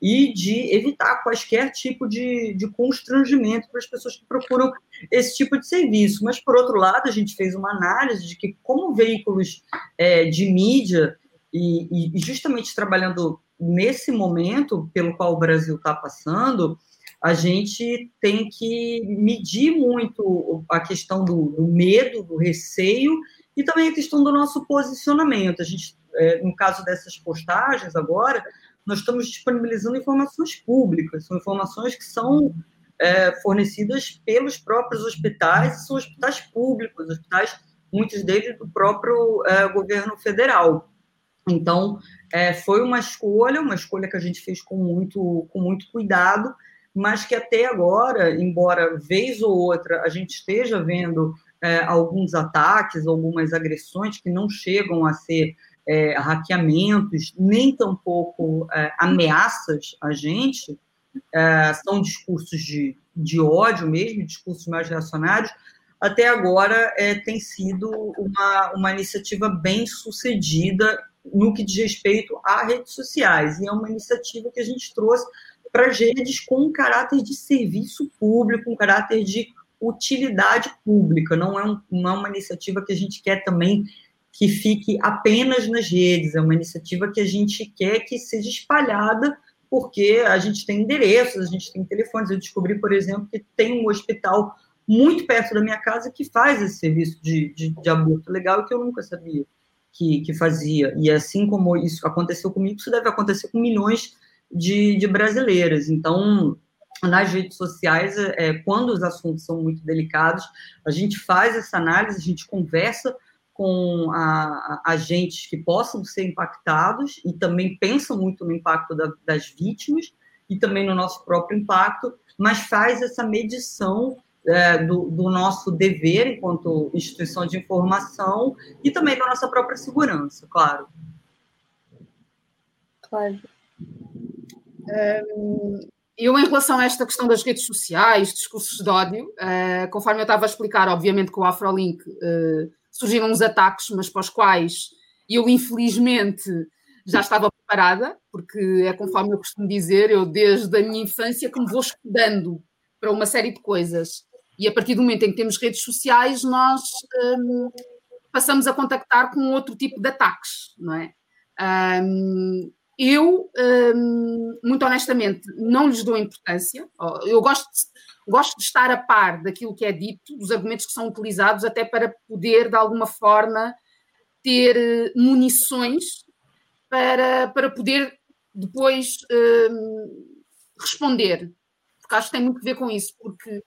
e de evitar quaisquer tipo de, de constrangimento para as pessoas que procuram esse tipo de serviço. Mas, por outro lado, a gente fez uma análise de que, como veículos é, de mídia, e, e justamente trabalhando nesse momento pelo qual o Brasil está passando, a gente tem que medir muito a questão do, do, medo, do receio e também a questão do nosso posicionamento. A gente, é, no caso dessas postagens agora, nós estamos disponibilizando informações públicas, são informações que são é, fornecidas pelos próprios hospitais, são hospitais públicos, hospitais, muitos deles do próprio é, governo federal. Então, é, foi uma escolha, uma escolha que a gente fez com muito, com muito cuidado, mas que até agora, embora vez ou outra a gente esteja vendo é, alguns ataques, algumas agressões que não chegam a ser é, hackeamentos, nem tampouco é, ameaças a gente, é, são discursos de, de ódio mesmo, discursos mais reacionários, até agora é, tem sido uma, uma iniciativa bem sucedida no que diz respeito a redes sociais, e é uma iniciativa que a gente trouxe para as redes com um caráter de serviço público, um caráter de utilidade pública. Não é, um, não é uma iniciativa que a gente quer também que fique apenas nas redes, é uma iniciativa que a gente quer que seja espalhada, porque a gente tem endereços, a gente tem telefones. Eu descobri, por exemplo, que tem um hospital muito perto da minha casa que faz esse serviço de, de, de aborto legal que eu nunca sabia que, que fazia. E assim como isso aconteceu comigo, isso deve acontecer com milhões de, de brasileiras. Então, nas redes sociais, é, quando os assuntos são muito delicados, a gente faz essa análise, a gente conversa com agentes que possam ser impactados e também pensam muito no impacto da, das vítimas e também no nosso próprio impacto, mas faz essa medição é, do, do, nosso dever enquanto instituição de informação e também da nossa própria segurança, claro. Claro. Eu, em relação a esta questão das redes sociais, discursos de ódio, uh, conforme eu estava a explicar, obviamente que o Afrolink uh, surgiram uns ataques, mas para os quais eu, infelizmente, já estava preparada, porque é conforme eu costumo dizer, eu desde a minha infância que me vou estudando para uma série de coisas. E a partir do momento em que temos redes sociais, nós um, passamos a contactar com outro tipo de ataques, não é? Um, eu, um, muito honestamente, não lhes dou importância. Eu gosto de, gosto de estar a par daquilo que é dito, dos argumentos que são utilizados, até para poder, de alguma forma, ter eh, munições para, para poder depois um, responder. Porque acho que tem muito a ver com isso, porque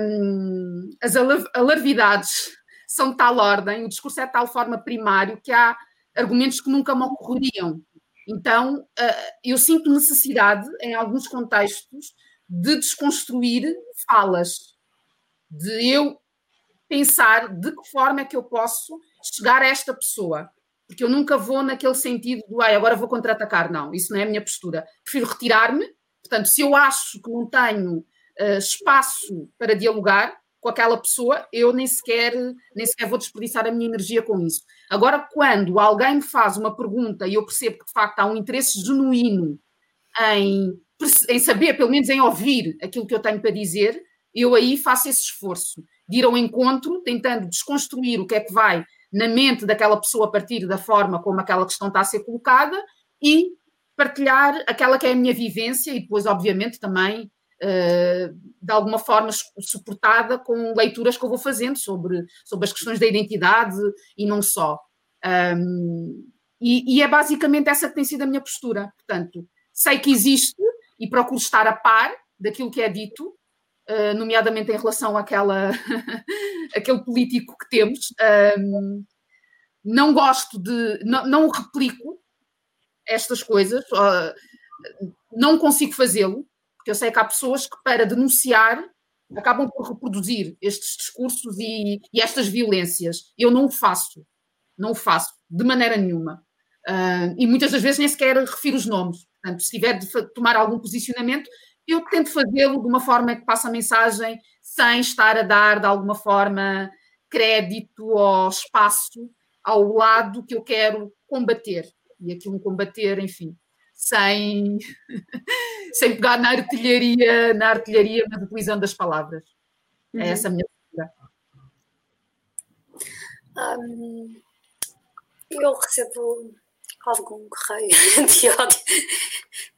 um, as alarvidades são de tal ordem, o discurso é de tal forma primário que há argumentos que nunca me ocorreriam então, uh, eu sinto necessidade, em alguns contextos, de desconstruir falas, de eu pensar de que forma é que eu posso chegar a esta pessoa. Porque eu nunca vou naquele sentido do, ai, agora vou contra-atacar. Não, isso não é a minha postura. Prefiro retirar-me. Portanto, se eu acho que não tenho uh, espaço para dialogar, com aquela pessoa, eu nem sequer, nem sequer vou desperdiçar a minha energia com isso. Agora, quando alguém me faz uma pergunta e eu percebo que de facto há um interesse genuíno em, em saber, pelo menos em ouvir aquilo que eu tenho para dizer, eu aí faço esse esforço de ir ao encontro, tentando desconstruir o que é que vai na mente daquela pessoa a partir da forma como aquela questão está a ser colocada e partilhar aquela que é a minha vivência e depois, obviamente, também de alguma forma suportada com leituras que eu vou fazendo sobre, sobre as questões da identidade e não só. Um, e, e, é basicamente essa que tem sido a minha postura. Portanto, sei que existe e procuro estar a par daquilo que é dito, uh, nomeadamente em relação àquela, àquele político que temos. Um, não gosto de. Não, não replico estas coisas, não consigo fazê-lo, porque eu sei que há pessoas que, para denunciar, acabam por reproduzir estes discursos e, e estas violências. Eu não o faço, não o faço, de maneira nenhuma. Uh, e muitas das vezes nem sequer refiro os nomes. Portanto, se tiver de tomar algum posicionamento, eu tento fazê-lo de uma forma que passe a mensagem sem estar a dar, de alguma forma, crédito ou espaço ao lado que eu quero combater. E aqui um combater, enfim, sem, sem pegar na artilharia, na artilharia, mas utilizando as palavras. É uhum. É essa a minha postura. Um, eu recebo algum correio de ódio,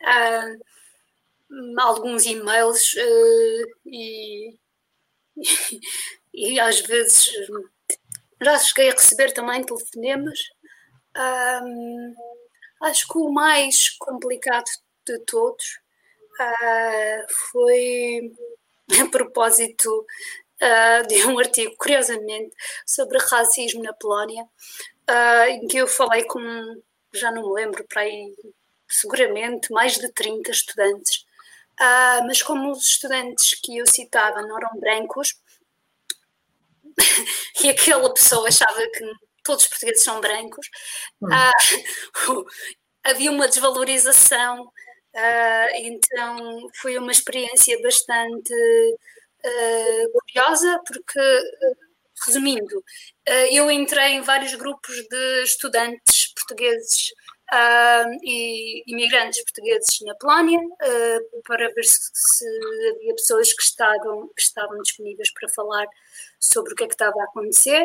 uh, alguns e-mails uh, e, e, e, às vezes já cheguei a receber também telefonemas. Um, Acho que o mais complicado de todos uh, foi a propósito uh, de um artigo, curiosamente, sobre racismo na Polónia, uh, em que eu falei com, já não me lembro, para aí, seguramente mais de 30 estudantes. mas como os estudantes que eu citava não eram brancos, e aquela pessoa achava que todos os portugueses são brancos, hum. uh, havia uma desvalorização, uh, então foi uma experiência bastante uh, curiosa, porque, resumindo, eu entrei em vários grupos de estudantes portugueses Uh, e imigrantes portugueses na Polónia uh, para ver se, se, havia pessoas que estavam, que estavam disponíveis para falar sobre o que é que estava a acontecer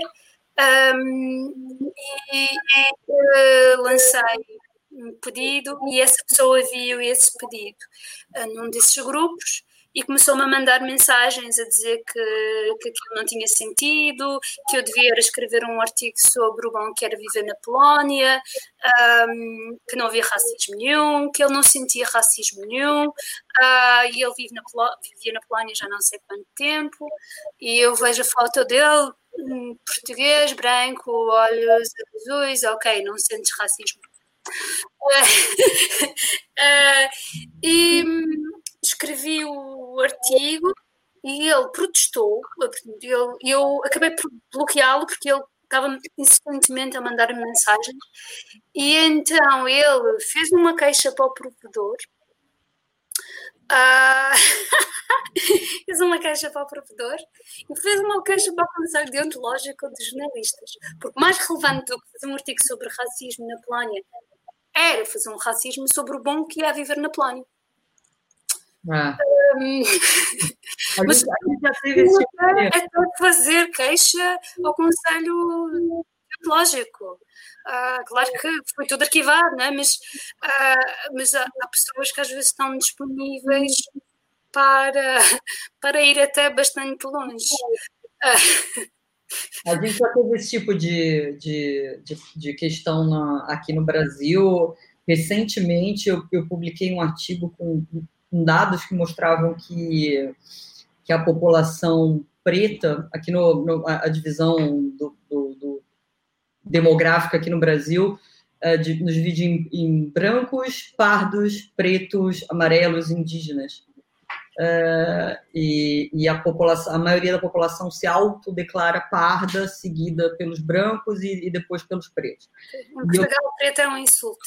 Um, e, uh, lancei um pedido e essa pessoa viu esse pedido uh, num desses grupos e começou-me a mandar mensagens a dizer que, que aquilo não tinha sentido, que eu devia escrever um artigo sobre o bom que era viver na Polónia, um, que não havia racismo nenhum, que ele não sentia racismo nenhum, uh, e ele vive na vivia na Polónia já não sei quanto tempo, e eu vejo a foto dele, português, branco, olhos azuis, ok, não sentes racismo. uh, e escrevi o artigo e ele protestou. Eu, eu acabei por bloqueá-lo porque ele estava insistentemente a mandar-me mensagens. E então ele fez uma queixa para o provedor. Uh, uma queixa para o provedor e fez uma queixa para o Conselho Deontológico dos Jornalistas. Porque mais relevante do que fazer um artigo sobre racismo na Polónia era fazer um racismo sobre o bom que é viver na Polónia. Ah. Um, mas tipo é fazer queixa ao Conselho Lógico. Uh, claro que foi tudo arquivado, né? mas, uh, mas há, há, pessoas que às vezes estão disponíveis para, para ir até bastante longe. A gente já teve esse tipo de, de, de, de questão na, aqui no Brasil. Recentemente, eu, eu publiquei um artigo com com dados que mostravam que, que a população preta, aqui no, no a, divisão do, do, do, demográfica aqui no Brasil, uh, de, nos divide em, em, brancos, pardos, pretos, amarelos, indígenas. Uh, e, e, a população, a maioria da população se autodeclara parda, seguida pelos brancos e, e depois pelos pretos. Em Portugal, eu, preto é um insulto.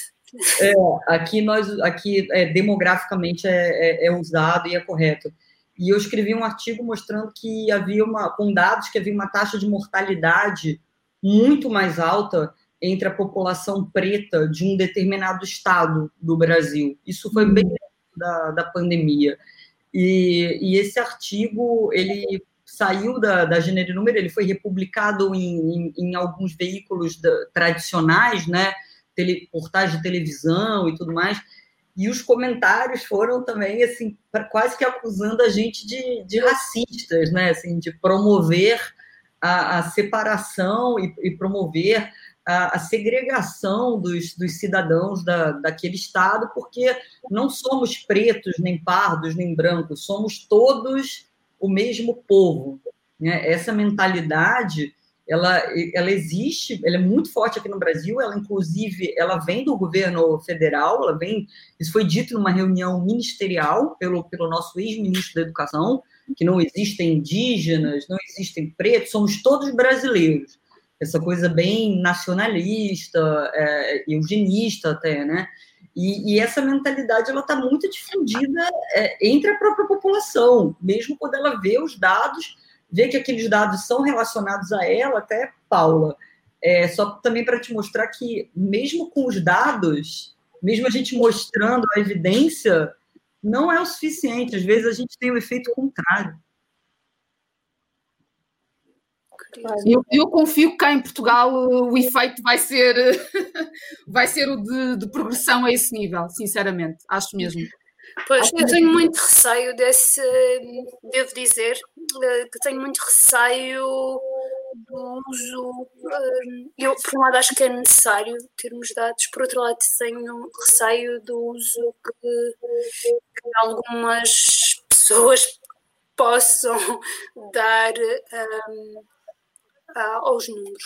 É, aqui nós, aqui é, demograficamente é, é, é, usado e é correto. E eu escrevi um artigo mostrando que havia uma, com dados que havia uma taxa de mortalidade muito mais alta entre a população preta de um determinado estado do Brasil. Isso foi bem da, da pandemia. E, e esse artigo, ele saiu da, da Gênero Número, ele foi republicado em, em, em alguns veículos da, tradicionais, né? tele, portais de televisão e tudo mais. E os comentários foram também, assim, quase que acusando a gente de, de racistas, né? Assim, de promover a, a separação e, e promover a, a, segregação dos, dos cidadãos da, daquele Estado, porque não somos pretos, nem pardos, nem brancos, somos todos o mesmo povo. Né? Essa mentalidade ela, ela existe, ela é muito forte aqui no Brasil, ela inclusive, ela vem do governo federal, ela vem, isso foi dito numa reunião ministerial pelo, pelo nosso ex-ministro da Educação, que não existem indígenas, não existem pretos, somos todos brasileiros. Essa coisa bem nacionalista, é, eugenista até, né? E, e, essa mentalidade ela está muito difundida é, entre a própria população, mesmo quando ela vê os dados ver que aqueles dados são relacionados a ela, até Paula. É, só também para te mostrar que, mesmo com os dados, mesmo a gente mostrando a evidência, não é o suficiente. Às vezes a gente tem o um efeito contrário. Eu, eu, confio que cá em Portugal o efeito vai ser, vai ser o de, de progressão a esse nível, sinceramente, acho mesmo. Pois, eu tenho muito receio desse, devo dizer, eh, que tenho muito receio do uso. Eh, eu, por um lado, acho que é necessário termos dados, por outro lado, tenho receio do uso que, que algumas pessoas possam dar um, eh, aos números.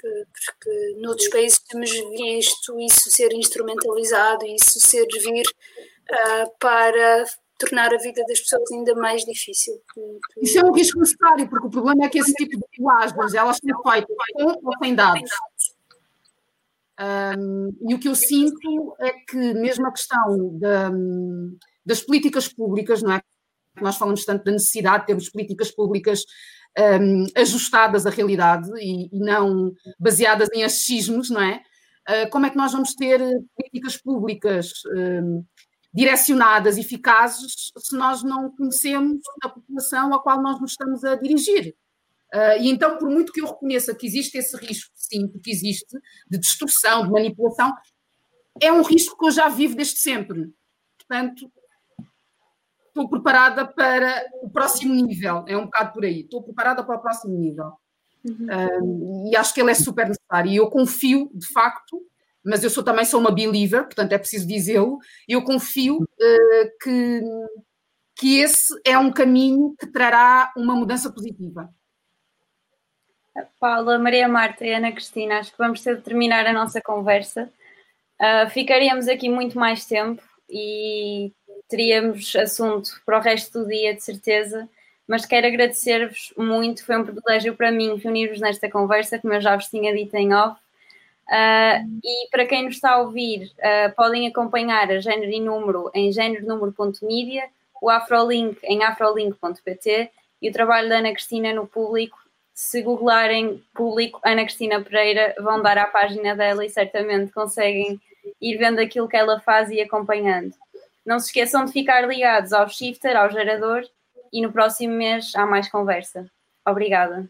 Porque noutros países temos visto isso ser instrumentalizado isso servir uh, para tornar a vida das pessoas ainda mais difícil. Isso é um risco necessário, porque o problema é que esse tipo de linguagens, elas são feitas com ou sem dados. Um, e o que eu sinto é que mesmo a questão da, das políticas públicas, não é? Nós falamos tanto da necessidade de termos políticas públicas um, ajustadas à realidade e, e, não baseadas em achismos, não é? Uh, como é que nós vamos ter políticas públicas um, direcionadas, eficazes, se nós não conhecemos a população a qual nós nos estamos a dirigir. Uh, e então, por muito que eu reconheça que existe esse risco, sim, porque existe, de distorção, de manipulação, é um risco que eu já vivo desde sempre. Portanto, estou preparada para o próximo nível, é um bocado por aí, estou preparada para o próximo nível. Uhum. e acho que ele é super necessário. E eu confio, de facto, mas eu sou, também sou uma believer, portanto é preciso dizê-lo, eu confio uh, que, que esse é um caminho que trará uma mudança positiva. Paula, Maria Marta e Ana Cristina, acho que vamos ter de terminar a nossa conversa. Uh, ficaríamos aqui muito mais tempo e teríamos assunto para o resto do dia, de certeza, mas quero agradecer-vos muito. Foi um privilégio para mim reunir-vos nesta conversa, como eu já vos tinha dito em off. Uh, e para quem nos está a ouvir, uh, podem acompanhar a Gênero e Número em género-número.media, o Afrolink em afrolink.pt e o trabalho da Ana Cristina no público. Se googlarem público Ana Cristina Pereira, vão dar à página dela e certamente conseguem ir vendo aquilo que ela faz e acompanhando. Não se esqueçam de ficar ligados ao shifter, ao gerador e no próximo mês há mais conversa. Obrigada.